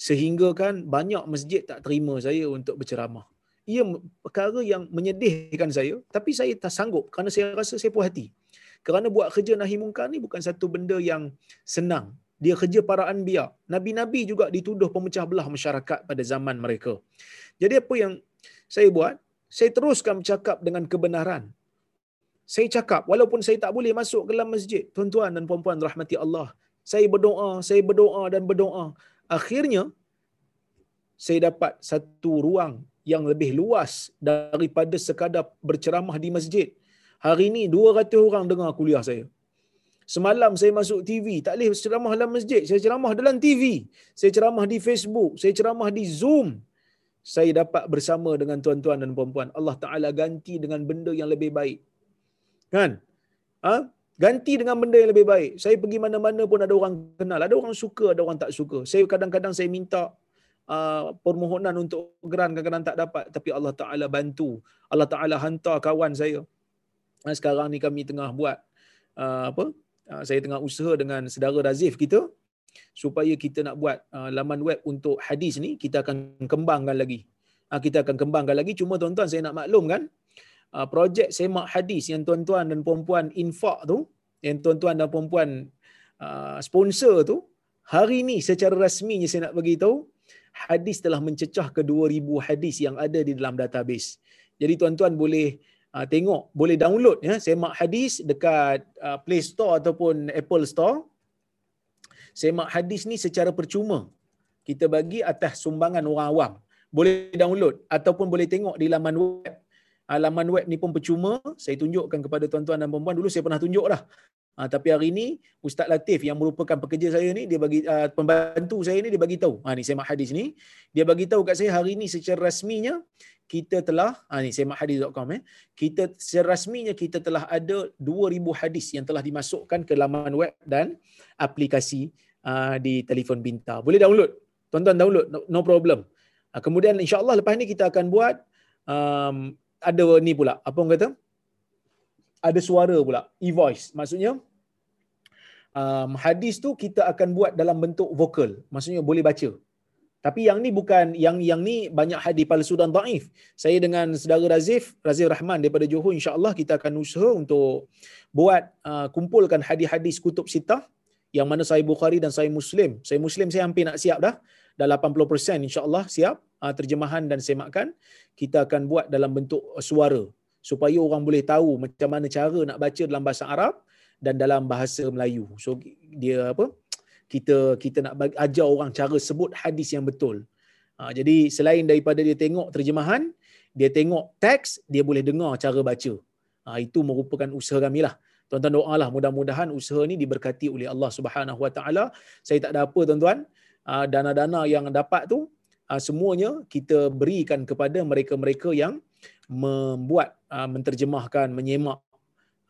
sehingga kan banyak masjid tak terima saya untuk berceramah. Ia perkara yang menyedihkan saya tapi saya tak sanggup kerana saya rasa saya puas hati. Kerana buat kerja nahi mungkar ni bukan satu benda yang senang. Dia kerja para anbiya. Nabi-nabi juga dituduh pemecah belah masyarakat pada zaman mereka. Jadi apa yang saya buat? Saya teruskan bercakap dengan kebenaran. Saya cakap walaupun saya tak boleh masuk ke dalam masjid, tuan-tuan dan puan-puan rahmati Allah, saya berdoa, saya berdoa dan berdoa akhirnya saya dapat satu ruang yang lebih luas daripada sekadar berceramah di masjid. Hari ni 200 orang dengar kuliah saya. Semalam saya masuk TV, tak boleh ceramah dalam masjid, saya ceramah dalam TV. Saya ceramah di Facebook, saya ceramah di Zoom. Saya dapat bersama dengan tuan-tuan dan puan-puan. Allah Taala ganti dengan benda yang lebih baik. Kan? Ha? Ganti dengan benda yang lebih baik. Saya pergi mana-mana pun ada orang kenal. Ada orang suka, ada orang tak suka. Saya kadang-kadang saya minta uh, permohonan untuk geran kadang-kadang tak dapat. Tapi Allah Ta'ala bantu. Allah Ta'ala hantar kawan saya. Uh, sekarang ni kami tengah buat uh, apa? Uh, saya tengah usaha dengan saudara Razif kita supaya kita nak buat uh, laman web untuk hadis ni kita akan kembangkan lagi. Uh, kita akan kembangkan lagi. Cuma tuan-tuan saya nak maklum kan, uh, projek semak hadis yang tuan-tuan dan puan-puan infak tu, yang tuan-tuan dan puan-puan uh, sponsor tu, hari ni secara rasminya saya nak bagi tahu hadis telah mencecah ke 2000 hadis yang ada di dalam database. Jadi tuan-tuan boleh uh, tengok, boleh download ya semak hadis dekat Play Store ataupun Apple Store. Semak hadis ni secara percuma. Kita bagi atas sumbangan orang awam. Boleh download ataupun boleh tengok di laman web laman web ni pun percuma. Saya tunjukkan kepada tuan-tuan dan puan-puan. Dulu saya pernah tunjuk dah. Ha, tapi hari ini Ustaz Latif yang merupakan pekerja saya ni dia bagi uh, pembantu saya ni dia bagi tahu. Ha ni semak hadis ni dia bagi tahu kat saya hari ini secara rasminya kita telah ha ni semakhdis.com eh kita secara rasminya kita telah ada 2000 hadis yang telah dimasukkan ke laman web dan aplikasi uh, di telefon pintar. Boleh download. Tuan-tuan download no, no problem. Uh, kemudian insya-Allah lepas ni kita akan buat um, ada ni pula. Apa orang kata? Ada suara pula. E-voice. Maksudnya um, hadis tu kita akan buat dalam bentuk vokal. Maksudnya boleh baca. Tapi yang ni bukan yang yang ni banyak hadis palsu dan daif. Saya dengan saudara Razif Razif Rahman daripada Johor insyaallah kita akan usaha untuk buat uh, kumpulkan hadis-hadis kutub sitah yang mana saya Bukhari dan saya Muslim. Saya Muslim saya hampir nak siap dah. Dah 80% insyaallah siap terjemahan dan semakkan kita akan buat dalam bentuk suara supaya orang boleh tahu macam mana cara nak baca dalam bahasa Arab dan dalam bahasa Melayu. So dia apa? Kita kita nak ajar orang cara sebut hadis yang betul. Ha, jadi selain daripada dia tengok terjemahan, dia tengok teks, dia boleh dengar cara baca. Ha, itu merupakan usaha kami lah. Tuan-tuan doalah mudah-mudahan usaha ni diberkati oleh Allah Subhanahu Wa Taala. Saya tak ada apa tuan-tuan. Dana-dana yang dapat tu semuanya kita berikan kepada mereka-mereka yang membuat uh, menterjemahkan menyemak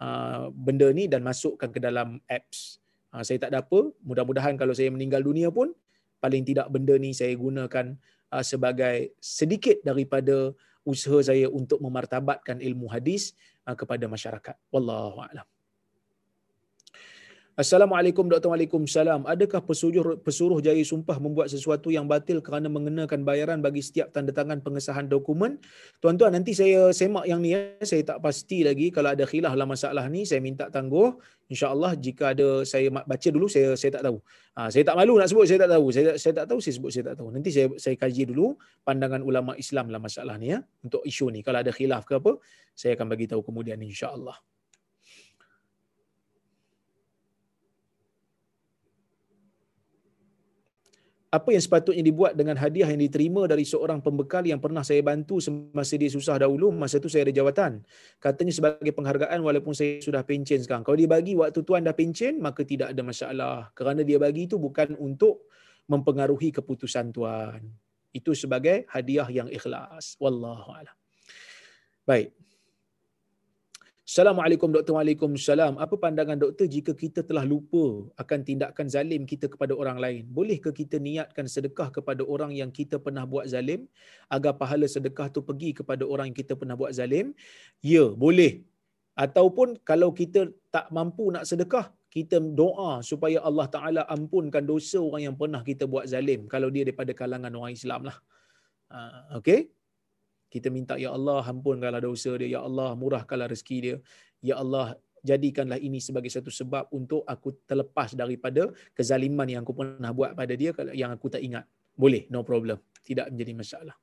uh, benda ni dan masukkan ke dalam apps. Saya tak ada apa, mudah-mudahan kalau saya meninggal dunia pun paling tidak benda ni saya gunakan sebagai sedikit daripada usaha saya untuk memartabatkan ilmu hadis kepada masyarakat. Wallahu a'lam. Assalamualaikum Dr. Waalaikumsalam. Adakah pesuruh, pesuruh jaya sumpah membuat sesuatu yang batil kerana mengenakan bayaran bagi setiap tanda tangan pengesahan dokumen? Tuan-tuan, nanti saya semak yang ni. Ya. Saya tak pasti lagi. Kalau ada khilaf dalam masalah ni, saya minta tangguh. InsyaAllah jika ada, saya baca dulu, saya saya tak tahu. Ha, saya tak malu nak sebut, saya tak tahu. Saya, saya tak tahu, saya sebut, saya tak tahu. Nanti saya saya kaji dulu pandangan ulama Islam dalam masalah ni. ya Untuk isu ni. Kalau ada khilaf ke apa, saya akan bagi tahu kemudian insyaAllah. Apa yang sepatutnya dibuat dengan hadiah yang diterima dari seorang pembekal yang pernah saya bantu semasa dia susah dahulu masa tu saya ada jawatan. Katanya sebagai penghargaan walaupun saya sudah pencen sekarang. Kalau dia bagi waktu tuan dah pencen maka tidak ada masalah. Kerana dia bagi itu bukan untuk mempengaruhi keputusan tuan. Itu sebagai hadiah yang ikhlas. Wallahu a'lam. Baik Assalamualaikum Dr. Waalaikumsalam. Apa pandangan doktor jika kita telah lupa akan tindakan zalim kita kepada orang lain? Bolehkah kita niatkan sedekah kepada orang yang kita pernah buat zalim agar pahala sedekah tu pergi kepada orang yang kita pernah buat zalim? Ya, boleh. Ataupun kalau kita tak mampu nak sedekah, kita doa supaya Allah Ta'ala ampunkan dosa orang yang pernah kita buat zalim kalau dia daripada kalangan orang Islam lah. Uh, okay? Kita minta ya Allah ampunkanlah dosa dia. Ya Allah murahkanlah rezeki dia. Ya Allah jadikanlah ini sebagai satu sebab untuk aku terlepas daripada kezaliman yang aku pernah buat pada dia yang aku tak ingat. Boleh no problem. Tidak menjadi masalah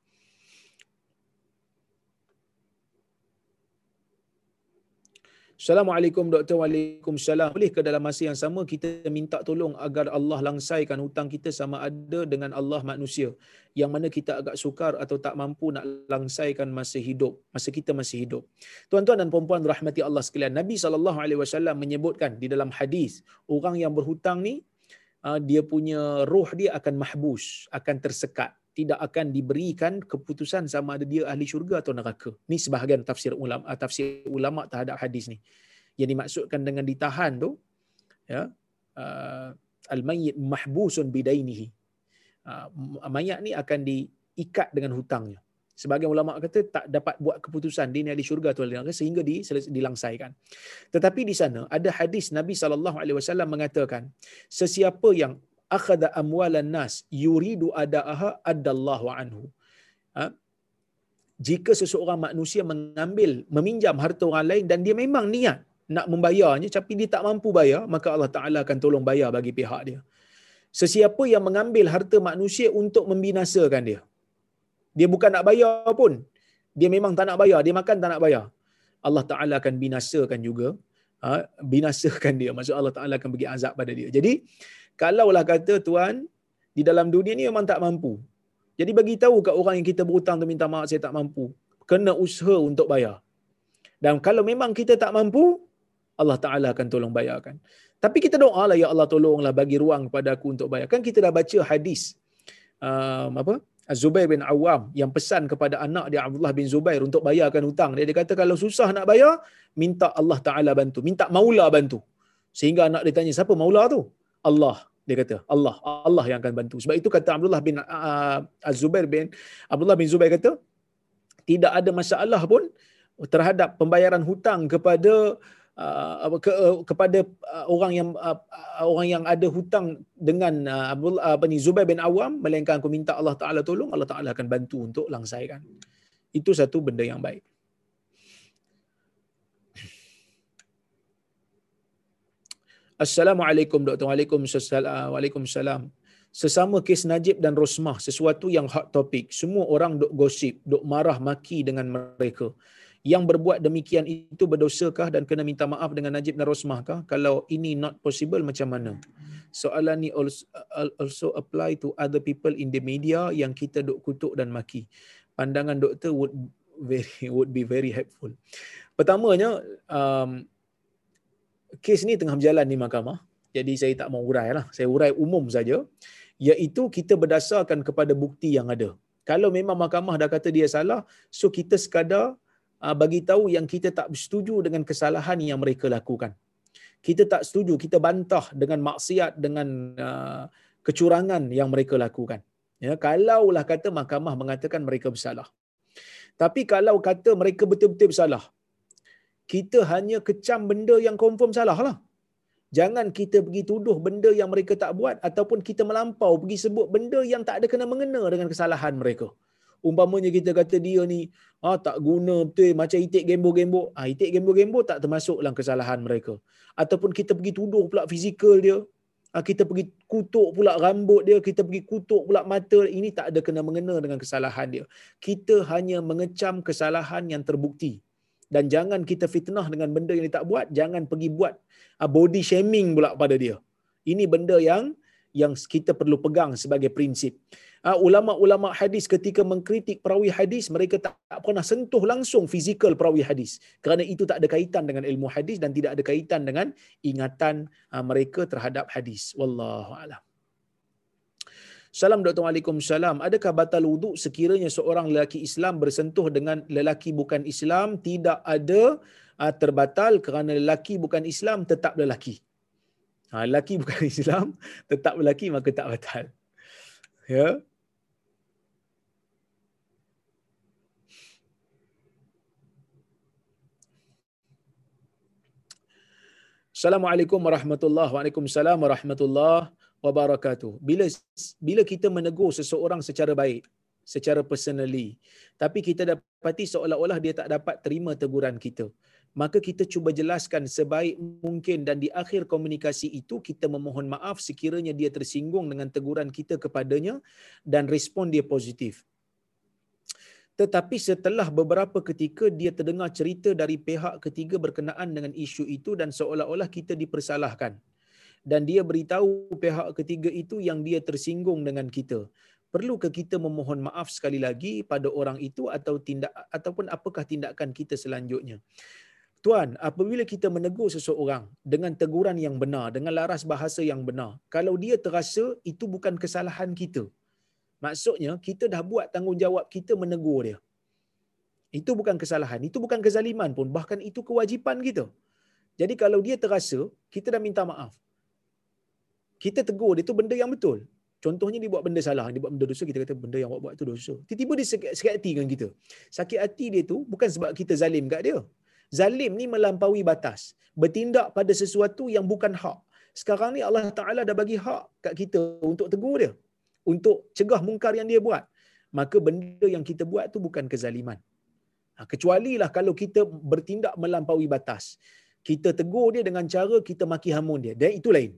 Assalamualaikum Doktor Waalaikumsalam. Boleh ke dalam masa yang sama kita minta tolong agar Allah langsaikan hutang kita sama ada dengan Allah manusia yang mana kita agak sukar atau tak mampu nak langsaikan masa hidup, masa kita masih hidup. Tuan-tuan dan puan-puan rahmati Allah sekalian, Nabi SAW menyebutkan di dalam hadis, orang yang berhutang ni ah, dia punya roh dia akan mahbus, akan tersekat tidak akan diberikan keputusan sama ada dia ahli syurga atau neraka. Ni sebahagian tafsir ulama ah, tafsir ulama terhadap hadis ni. Yang dimaksudkan dengan ditahan tu ya uh, al-mayyit mahbusun bidainihi. Uh, mayat ni akan diikat dengan hutangnya. Sebagian ulama kata tak dapat buat keputusan dia ni ahli syurga atau ahli neraka sehingga di, dilangsaikan. Tetapi di sana ada hadis Nabi saw mengatakan sesiapa yang akhadha amwalan nas yuridu adaaha adallahu anhu. Ha? jika seseorang manusia mengambil meminjam harta orang lain dan dia memang niat nak membayarnya tapi dia tak mampu bayar maka Allah Taala akan tolong bayar bagi pihak dia. Sesiapa yang mengambil harta manusia untuk membinasakan dia dia bukan nak bayar pun. Dia memang tak nak bayar dia makan tak nak bayar. Allah Taala akan binasakan juga. Ha, binasakan dia. Maksud Allah Taala akan bagi azab pada dia. Jadi kalaulah kata tuan di dalam dunia ni memang tak mampu. Jadi bagi tahu kat orang yang kita berhutang tu minta maaf saya tak mampu. Kena usaha untuk bayar. Dan kalau memang kita tak mampu, Allah Taala akan tolong bayarkan. Tapi kita doa lah ya Allah tolonglah bagi ruang kepada aku untuk bayar. Kan kita dah baca hadis um, apa? Az-Zubair bin Awam yang pesan kepada anak dia Abdullah bin Zubair untuk bayarkan hutang. Dia, dia kata kalau susah nak bayar, minta Allah Taala bantu, minta Maula bantu. Sehingga anak dia tanya, siapa Maula tu? Allah dia kata Allah Allah yang akan bantu. Sebab itu kata Abdullah bin uh, Az-Zubair bin Abdullah bin Zubair kata tidak ada masalah pun terhadap pembayaran hutang kepada uh, ke, uh, kepada uh, orang yang uh, orang yang ada hutang dengan uh, Abdullah apa ni Zubair bin Awam melainkan aku minta Allah Taala tolong Allah Taala akan bantu untuk langsaikan itu satu benda yang baik Assalamualaikum Dr. Waalaikumsalam. Waalaikumsalam. Sesama kes Najib dan Rosmah, sesuatu yang hot topic. Semua orang duk gosip, duk marah maki dengan mereka. Yang berbuat demikian itu berdosakah dan kena minta maaf dengan Najib dan Rosmah kah? Kalau ini not possible macam mana? Soalan ni also apply to other people in the media yang kita duk kutuk dan maki. Pandangan doktor would very would be very helpful. Pertamanya, um, kes ni tengah berjalan di mahkamah. Jadi saya tak mau urai lah. Saya urai umum saja. Iaitu kita berdasarkan kepada bukti yang ada. Kalau memang mahkamah dah kata dia salah, so kita sekadar uh, bagi tahu yang kita tak bersetuju dengan kesalahan yang mereka lakukan. Kita tak setuju, kita bantah dengan maksiat, dengan uh, kecurangan yang mereka lakukan. Ya, kalaulah kata mahkamah mengatakan mereka bersalah. Tapi kalau kata mereka betul-betul bersalah, kita hanya kecam benda yang confirm salah lah. Jangan kita pergi tuduh benda yang mereka tak buat ataupun kita melampau pergi sebut benda yang tak ada kena mengena dengan kesalahan mereka. Umpamanya kita kata dia ni ah, tak guna betul macam itik gembok-gembok. Ah, itik gembok-gembok tak termasuk dalam kesalahan mereka. Ataupun kita pergi tuduh pula fizikal dia. Ah, kita pergi kutuk pula rambut dia. Kita pergi kutuk pula mata. Ini tak ada kena mengena dengan kesalahan dia. Kita hanya mengecam kesalahan yang terbukti dan jangan kita fitnah dengan benda yang dia tak buat jangan pergi buat uh, body shaming pula pada dia. Ini benda yang yang kita perlu pegang sebagai prinsip. Uh, ulama-ulama hadis ketika mengkritik perawi hadis mereka tak, tak pernah sentuh langsung fizikal perawi hadis. Kerana itu tak ada kaitan dengan ilmu hadis dan tidak ada kaitan dengan ingatan uh, mereka terhadap hadis. Wallahu alam Salam Dr. Waalaikumsalam. Adakah batal wuduk sekiranya seorang lelaki Islam bersentuh dengan lelaki bukan Islam tidak ada uh, terbatal kerana lelaki bukan Islam tetap lelaki. Ha, lelaki bukan Islam tetap lelaki maka tak batal. Ya. Assalamualaikum warahmatullahi wabarakatuh. Waalaikumsalam warahmatullahi wabarakatuh. Bila bila kita menegur seseorang secara baik, secara personally, tapi kita dapati seolah-olah dia tak dapat terima teguran kita, maka kita cuba jelaskan sebaik mungkin dan di akhir komunikasi itu kita memohon maaf sekiranya dia tersinggung dengan teguran kita kepadanya dan respon dia positif. tetapi setelah beberapa ketika dia terdengar cerita dari pihak ketiga berkenaan dengan isu itu dan seolah-olah kita dipersalahkan dan dia beritahu pihak ketiga itu yang dia tersinggung dengan kita perlukah kita memohon maaf sekali lagi pada orang itu atau tindak ataupun apakah tindakan kita selanjutnya Tuan, apabila kita menegur seseorang dengan teguran yang benar, dengan laras bahasa yang benar, kalau dia terasa itu bukan kesalahan kita, maksudnya kita dah buat tanggungjawab kita menegur dia. Itu bukan kesalahan, itu bukan kezaliman pun, bahkan itu kewajipan kita. Jadi kalau dia terasa, kita dah minta maaf. Kita tegur dia itu benda yang betul. Contohnya dia buat benda salah, dia buat benda dosa, kita kata benda yang buat-buat itu dosa. Tiba-tiba dia sakit, hati dengan kita. Sakit hati dia tu bukan sebab kita zalim kat dia. Zalim ni melampaui batas. Bertindak pada sesuatu yang bukan hak. Sekarang ni Allah Ta'ala dah bagi hak kat kita untuk tegur dia. Untuk cegah mungkar yang dia buat. Maka benda yang kita buat tu bukan kezaliman. Ha, kecualilah kalau kita bertindak melampaui batas. Kita tegur dia dengan cara kita maki hamun dia. Dan itu lain.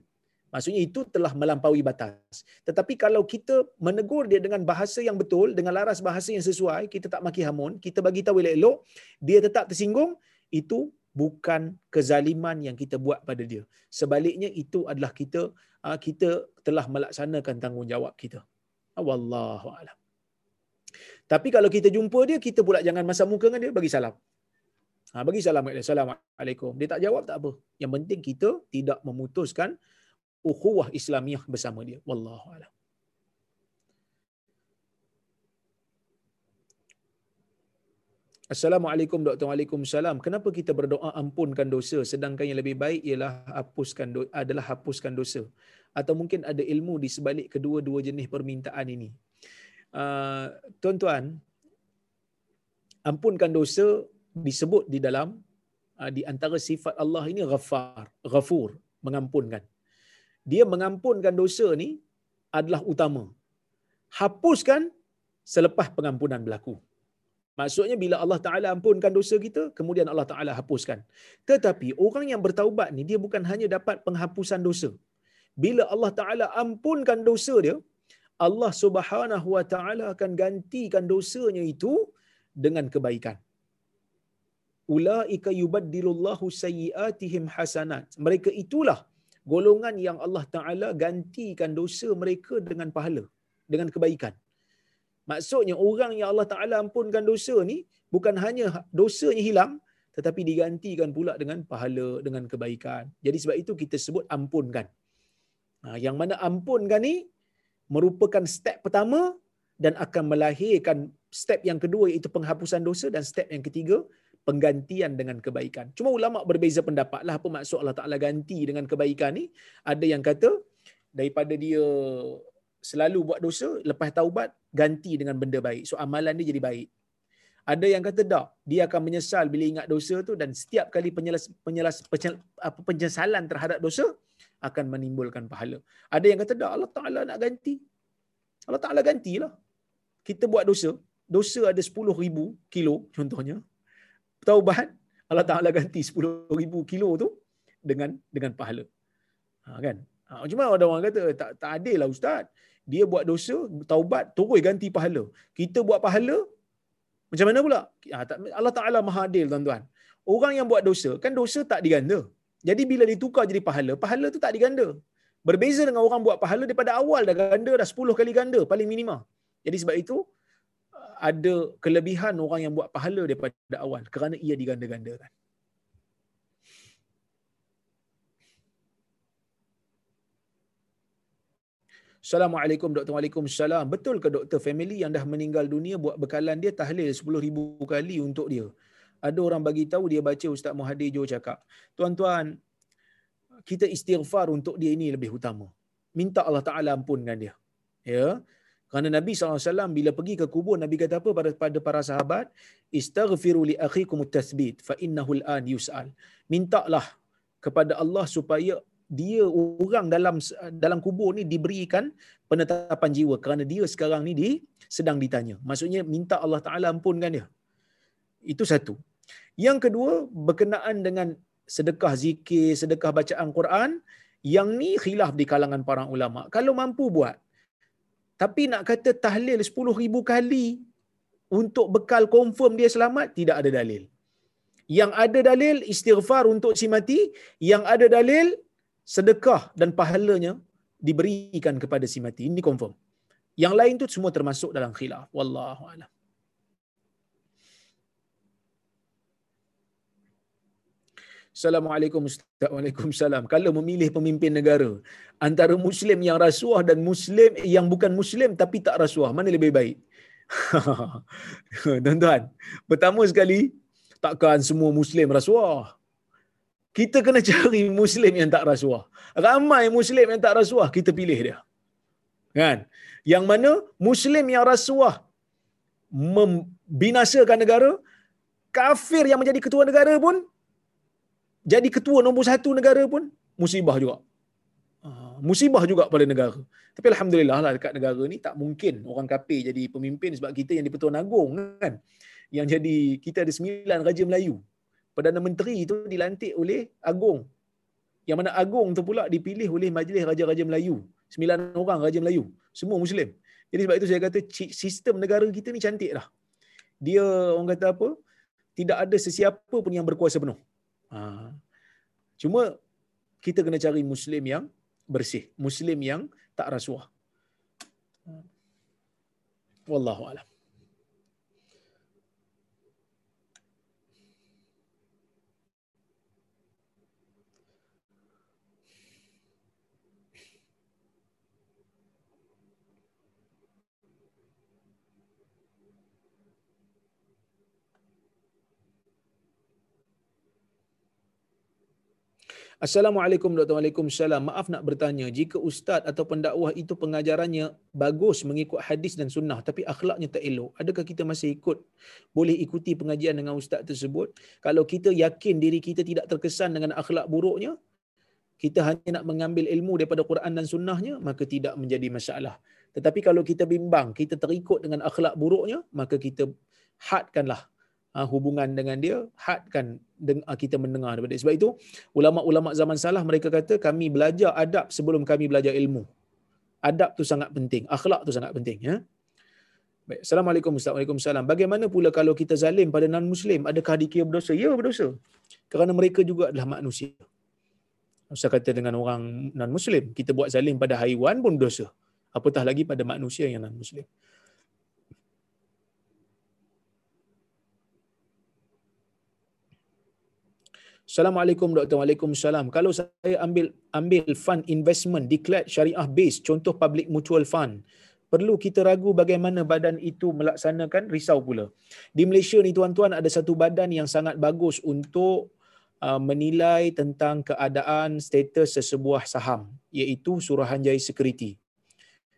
Maksudnya itu telah melampaui batas. Tetapi kalau kita menegur dia dengan bahasa yang betul, dengan laras bahasa yang sesuai, kita tak maki hamun, kita bagi tahu elok-elok, dia tetap tersinggung, itu bukan kezaliman yang kita buat pada dia. Sebaliknya itu adalah kita ah, kita telah melaksanakan tanggungjawab kita. Ah, wallahu a'lam. Tapi kalau kita jumpa dia, kita pula jangan masa muka dengan dia, bagi salam. Ha, bagi salam. Assalamualaikum. Dia tak jawab tak apa. Yang penting kita tidak memutuskan ukhuwah Islamiah bersama dia. Wallahu a'lam. Assalamualaikum Dr. Waalaikumsalam. Kenapa kita berdoa ampunkan dosa sedangkan yang lebih baik ialah hapuskan do- adalah hapuskan dosa? Atau mungkin ada ilmu di sebalik kedua-dua jenis permintaan ini. Uh, tuan-tuan, ampunkan dosa disebut di dalam uh, di antara sifat Allah ini ghafar, ghafur, mengampunkan. Dia mengampunkan dosa ni adalah utama. Hapuskan selepas pengampunan berlaku. Maksudnya bila Allah Ta'ala ampunkan dosa kita, kemudian Allah Ta'ala hapuskan. Tetapi orang yang bertaubat ni, dia bukan hanya dapat penghapusan dosa. Bila Allah Ta'ala ampunkan dosa dia, Allah Subhanahu Wa Ta'ala akan gantikan dosanya itu dengan kebaikan. Ulaika yubaddilullahu sayyiatihim hasanat. Mereka itulah golongan yang Allah Ta'ala gantikan dosa mereka dengan pahala, dengan kebaikan. Maksudnya orang yang Allah Ta'ala ampunkan dosa ni bukan hanya dosanya hilang tetapi digantikan pula dengan pahala, dengan kebaikan. Jadi sebab itu kita sebut ampunkan. Ha, yang mana ampunkan ni merupakan step pertama dan akan melahirkan step yang kedua iaitu penghapusan dosa dan step yang ketiga penggantian dengan kebaikan. Cuma ulama berbeza pendapat lah apa maksud Allah Ta'ala ganti dengan kebaikan ni. Ada yang kata daripada dia selalu buat dosa, lepas taubat, ganti dengan benda baik. So amalan dia jadi baik. Ada yang kata tak, dia akan menyesal bila ingat dosa tu dan setiap kali penyelas, penyelas, penyel, apa, penyesalan terhadap dosa akan menimbulkan pahala. Ada yang kata tak, Allah Ta'ala nak ganti. Allah Ta'ala gantilah. Kita buat dosa, dosa ada 10 ribu kilo contohnya. Taubat, Allah Ta'ala ganti 10 ribu kilo tu dengan dengan pahala. Ha, kan? Ha, cuma ada orang kata, tak, tak adil lah Ustaz dia buat dosa, taubat, terus ganti pahala. Kita buat pahala, macam mana pula? Ah, Allah Ta'ala maha adil tuan-tuan. Orang yang buat dosa, kan dosa tak diganda. Jadi bila ditukar jadi pahala, pahala tu tak diganda. Berbeza dengan orang buat pahala daripada awal dah ganda, dah 10 kali ganda, paling minima. Jadi sebab itu, ada kelebihan orang yang buat pahala daripada awal kerana ia diganda-gandakan. Assalamualaikum Dr. Waalaikumsalam. Betul ke doktor family yang dah meninggal dunia buat bekalan dia tahlil 10,000 kali untuk dia? Ada orang bagi tahu dia baca Ustaz Muhadir Jo cakap. Tuan-tuan, kita istighfar untuk dia ini lebih utama. Minta Allah Ta'ala ampunkan dia. Ya. Kerana Nabi SAW bila pergi ke kubur, Nabi kata apa pada, pada para sahabat? Istaghfiru li akhikum tasbit fa innahu al-an yus'al. Mintalah kepada Allah supaya dia orang dalam dalam kubur ni diberikan penetapan jiwa kerana dia sekarang ni di, sedang ditanya. Maksudnya minta Allah Taala ampunkan dia. Itu satu. Yang kedua berkenaan dengan sedekah zikir, sedekah bacaan Quran, yang ni khilaf di kalangan para ulama. Kalau mampu buat. Tapi nak kata tahlil 10,000 kali untuk bekal confirm dia selamat tidak ada dalil. Yang ada dalil istighfar untuk si mati, yang ada dalil sedekah dan pahalanya diberikan kepada si mati. Ini confirm. Yang lain tu semua termasuk dalam khilaf. Wallahu a'lam. Assalamualaikum Ustaz. Waalaikumsalam. Kalau memilih pemimpin negara antara Muslim yang rasuah dan Muslim yang bukan Muslim tapi tak rasuah, mana lebih baik? Tuan-tuan, pertama sekali, takkan semua Muslim rasuah. Kita kena cari Muslim yang tak rasuah. Ramai Muslim yang tak rasuah, kita pilih dia. Kan? Yang mana Muslim yang rasuah membinasakan negara, kafir yang menjadi ketua negara pun jadi ketua nombor satu negara pun musibah juga. Ah, musibah juga pada negara. Tapi Alhamdulillah lah dekat negara ni tak mungkin orang kafir jadi pemimpin sebab kita yang di-Pertuan Agong kan. Yang jadi kita ada sembilan Raja Melayu. Perdana Menteri itu dilantik oleh Agong. Yang mana Agong tu pula dipilih oleh Majlis Raja-Raja Melayu. Sembilan orang Raja Melayu. Semua Muslim. Jadi sebab itu saya kata sistem negara kita ni cantik lah. Dia orang kata apa? Tidak ada sesiapa pun yang berkuasa penuh. Ha. Cuma kita kena cari Muslim yang bersih. Muslim yang tak rasuah. Wallahu a'lam. Assalamualaikum Dr. Waalaikumsalam. Maaf nak bertanya, jika ustaz atau pendakwah itu pengajarannya bagus mengikut hadis dan sunnah tapi akhlaknya tak elok, adakah kita masih ikut boleh ikuti pengajian dengan ustaz tersebut? Kalau kita yakin diri kita tidak terkesan dengan akhlak buruknya, kita hanya nak mengambil ilmu daripada Quran dan sunnahnya, maka tidak menjadi masalah. Tetapi kalau kita bimbang, kita terikut dengan akhlak buruknya, maka kita hadkanlah hubungan dengan dia hadkan uh, kita mendengar daripada dia. sebab itu ulama-ulama zaman salah mereka kata kami belajar adab sebelum kami belajar ilmu adab tu sangat penting akhlak tu sangat penting ya Baik. Assalamualaikum Ustaz. Waalaikumsalam. Bagaimana pula kalau kita zalim pada non-Muslim? Adakah dikira berdosa? Ya, berdosa. Kerana mereka juga adalah manusia. Ustaz kata dengan orang non-Muslim, kita buat zalim pada haiwan pun berdosa. Apatah lagi pada manusia yang non-Muslim. Assalamualaikum Dr. Waalaikumsalam. Kalau saya ambil ambil fund investment declared syariah base, contoh public mutual fund, perlu kita ragu bagaimana badan itu melaksanakan risau pula. Di Malaysia ni tuan-tuan ada satu badan yang sangat bagus untuk uh, menilai tentang keadaan status sesebuah saham iaitu Suruhanjaya Security.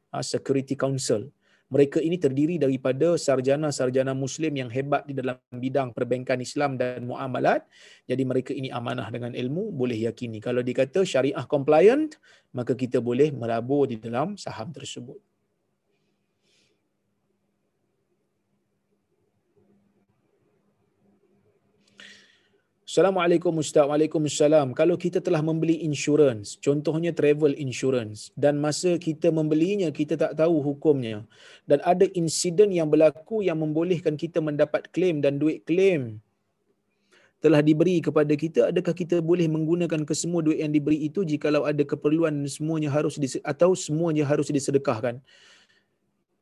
Uh, Security Council mereka ini terdiri daripada sarjana-sarjana muslim yang hebat di dalam bidang perbankan Islam dan muamalat. Jadi mereka ini amanah dengan ilmu, boleh yakini. Kalau dikata syariah compliant, maka kita boleh melabur di dalam saham tersebut. Assalamualaikum Ustaz. Waalaikumsalam. Kalau kita telah membeli insurans, contohnya travel insurance dan masa kita membelinya kita tak tahu hukumnya dan ada insiden yang berlaku yang membolehkan kita mendapat claim dan duit claim telah diberi kepada kita adakah kita boleh menggunakan kesemua duit yang diberi itu jikalau ada keperluan semuanya harus atau semuanya harus disedekahkan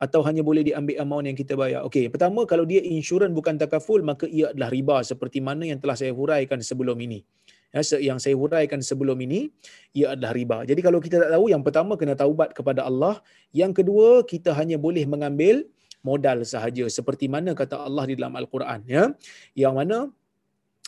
atau hanya boleh diambil amount yang kita bayar. Okey, pertama kalau dia insurans bukan takaful maka ia adalah riba seperti mana yang telah saya huraikan sebelum ini. Ya, yang saya huraikan sebelum ini ia adalah riba. Jadi kalau kita tak tahu yang pertama kena taubat kepada Allah, yang kedua kita hanya boleh mengambil modal sahaja seperti mana kata Allah di dalam al-Quran ya. Yang mana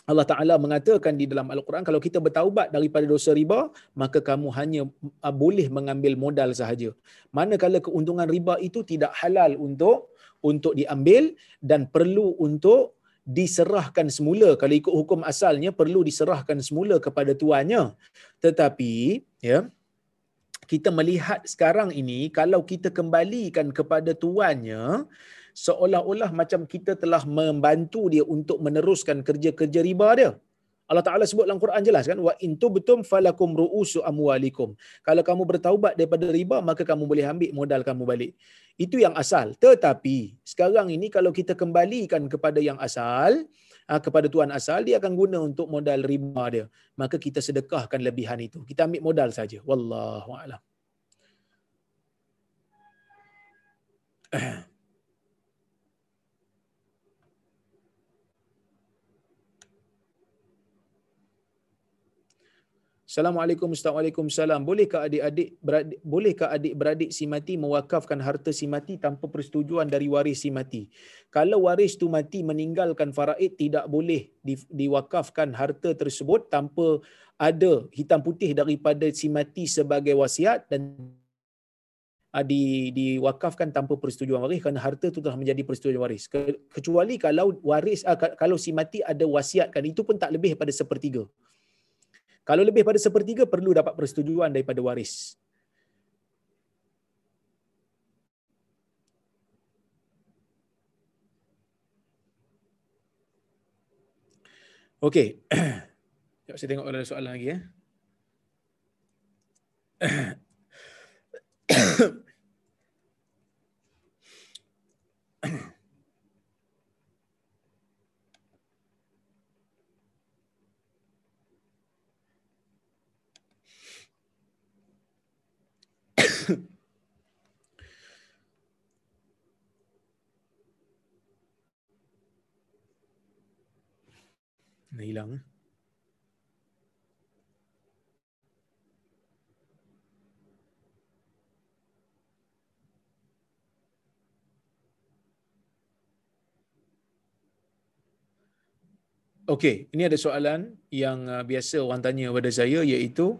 Allah Ta'ala mengatakan di dalam Al-Quran, kalau kita bertaubat daripada dosa riba, maka kamu hanya uh, boleh mengambil modal sahaja. Manakala keuntungan riba itu tidak halal untuk untuk diambil dan perlu untuk diserahkan semula. Kalau ikut hukum asalnya, perlu diserahkan semula kepada tuannya. Tetapi, ya, kita melihat sekarang ini, kalau kita kembalikan kepada tuannya, seolah-olah macam kita telah membantu dia untuk meneruskan kerja-kerja riba dia. Allah Taala sebut dalam Quran jelas kan wa in tubtum falakum ruusu amwalikum. Kalau kamu bertaubat daripada riba maka kamu boleh ambil modal kamu balik. Itu yang asal. Tetapi sekarang ini kalau kita kembalikan kepada yang asal, ah, kepada tuan asal dia akan guna untuk modal riba dia. Maka kita sedekahkan lebihan itu. Kita ambil modal saja. Wallahu a'lam. Assalamualaikum Assalamualaikum salam. Bolehkah adik-adik beradik bolehkah adik-beradik si mati mewakafkan harta si mati tanpa persetujuan dari waris si mati? Kalau waris tu mati meninggalkan faraid tidak boleh di, diwakafkan harta tersebut tanpa ada hitam putih daripada si mati sebagai wasiat dan ah, di diwakafkan tanpa persetujuan waris kerana harta itu telah menjadi persetujuan waris. Kecuali kalau waris ah, kalau si mati ada wasiatkan itu pun tak lebih pada sepertiga. Kalau lebih pada sepertiga perlu dapat persetujuan daripada waris. Okey. Jom saya tengok ada soalan lagi ya. Dah hilang. Okey, ini ada soalan yang uh, biasa orang tanya kepada saya iaitu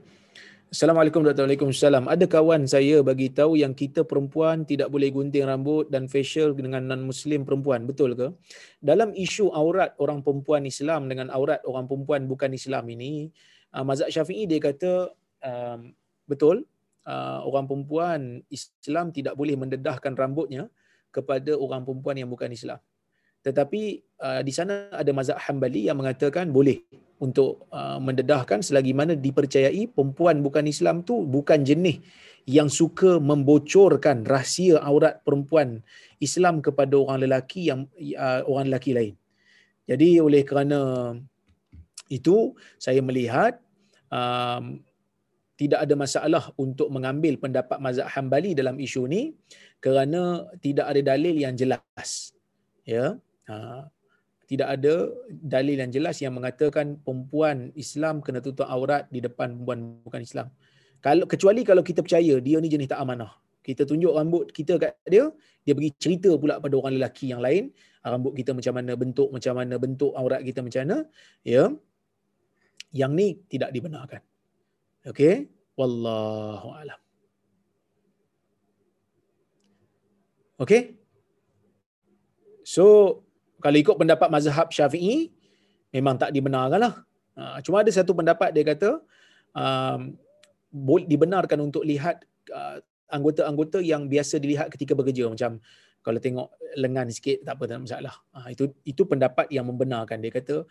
Assalamualaikum warahmatullahi wabarakatuh. Ada kawan saya bagi tahu yang kita perempuan tidak boleh gunting rambut dan facial dengan non muslim perempuan. Betul ke? Dalam isu aurat orang perempuan Islam dengan aurat orang perempuan bukan Islam ini, uh, mazhab Syafi'i dia kata um, betul uh, orang perempuan Islam tidak boleh mendedahkan rambutnya kepada orang perempuan yang bukan Islam. Tetapi di sana ada mazhab Hambali yang mengatakan boleh untuk uh, mendedahkan selagi mana dipercayai perempuan bukan Islam tu bukan jenis yang suka membocorkan rahsia aurat perempuan Islam kepada orang lelaki yang uh, orang lelaki lain. Jadi oleh kerana itu saya melihat um, tidak ada masalah untuk mengambil pendapat mazhab Hambali dalam isu ni kerana tidak ada dalil yang jelas. Ya. Ha, tidak ada dalil yang jelas yang mengatakan perempuan Islam kena tutup aurat di depan perempuan bukan Islam. Kalau kecuali kalau kita percaya dia ni jenis tak amanah. Kita tunjuk rambut kita kat dia, dia pergi cerita pula pada orang lelaki yang lain, ah, rambut kita macam mana, bentuk macam mana, bentuk aurat kita macam mana, ya. Yang ni tidak dibenarkan. Okey? Wallahu alam. Okey? So, kalau ikut pendapat mazhab syafi'i, memang tak dibenarkan lah. Ha, cuma ada satu pendapat dia kata, um, dibenarkan untuk lihat uh, anggota-anggota yang biasa dilihat ketika bekerja. Macam kalau tengok lengan sikit, tak apa, tak masalah. Ha, itu, itu pendapat yang membenarkan. Dia kata,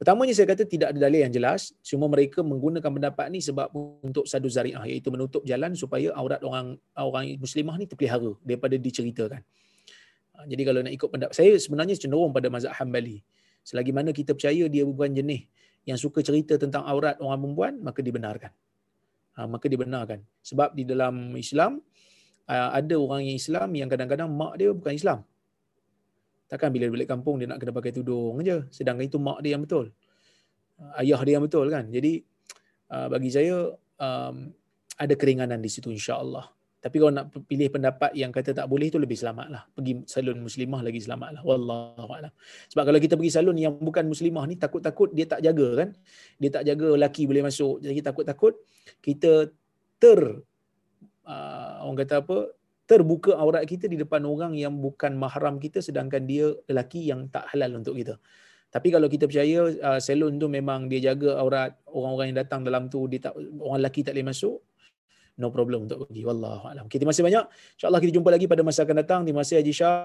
pertamanya saya kata tidak ada dalil yang jelas, cuma mereka menggunakan pendapat ni sebab untuk sadu zari'ah, iaitu menutup jalan supaya aurat orang orang muslimah ni terpelihara daripada diceritakan. Ha, jadi kalau nak ikut pendapat saya sebenarnya cenderung pada mazhab Hambali. Selagi mana kita percaya dia bukan jenis yang suka cerita tentang aurat orang perempuan, maka dibenarkan. Ha, maka dibenarkan. Sebab di dalam Islam ha, ada orang yang Islam yang kadang-kadang mak dia bukan Islam. Takkan bila balik kampung dia nak kena pakai tudung aja. Sedangkan itu mak dia yang betul. Ayah dia yang betul kan. Jadi bagi saya ada keringanan di situ insya-Allah. Tapi kalau nak pilih pendapat yang kata tak boleh tu lebih selamat lah. Pergi salon muslimah lagi selamat lah. Wallahualam. Sebab kalau kita pergi salon yang bukan muslimah ni takut-takut dia tak jaga kan. Dia tak jaga lelaki boleh masuk. Jadi takut-takut kita ter uh, orang kata apa terbuka aurat kita di depan orang yang bukan mahram kita sedangkan dia lelaki yang tak halal untuk kita. Tapi kalau kita percaya uh, salon tu memang dia jaga aurat orang-orang yang datang dalam tu dia tak orang lelaki tak boleh masuk, no problem untuk pergi wallahu alam. Okay, terima kasih banyak. Insya-Allah kita jumpa lagi pada masa akan datang di masa Haji Shah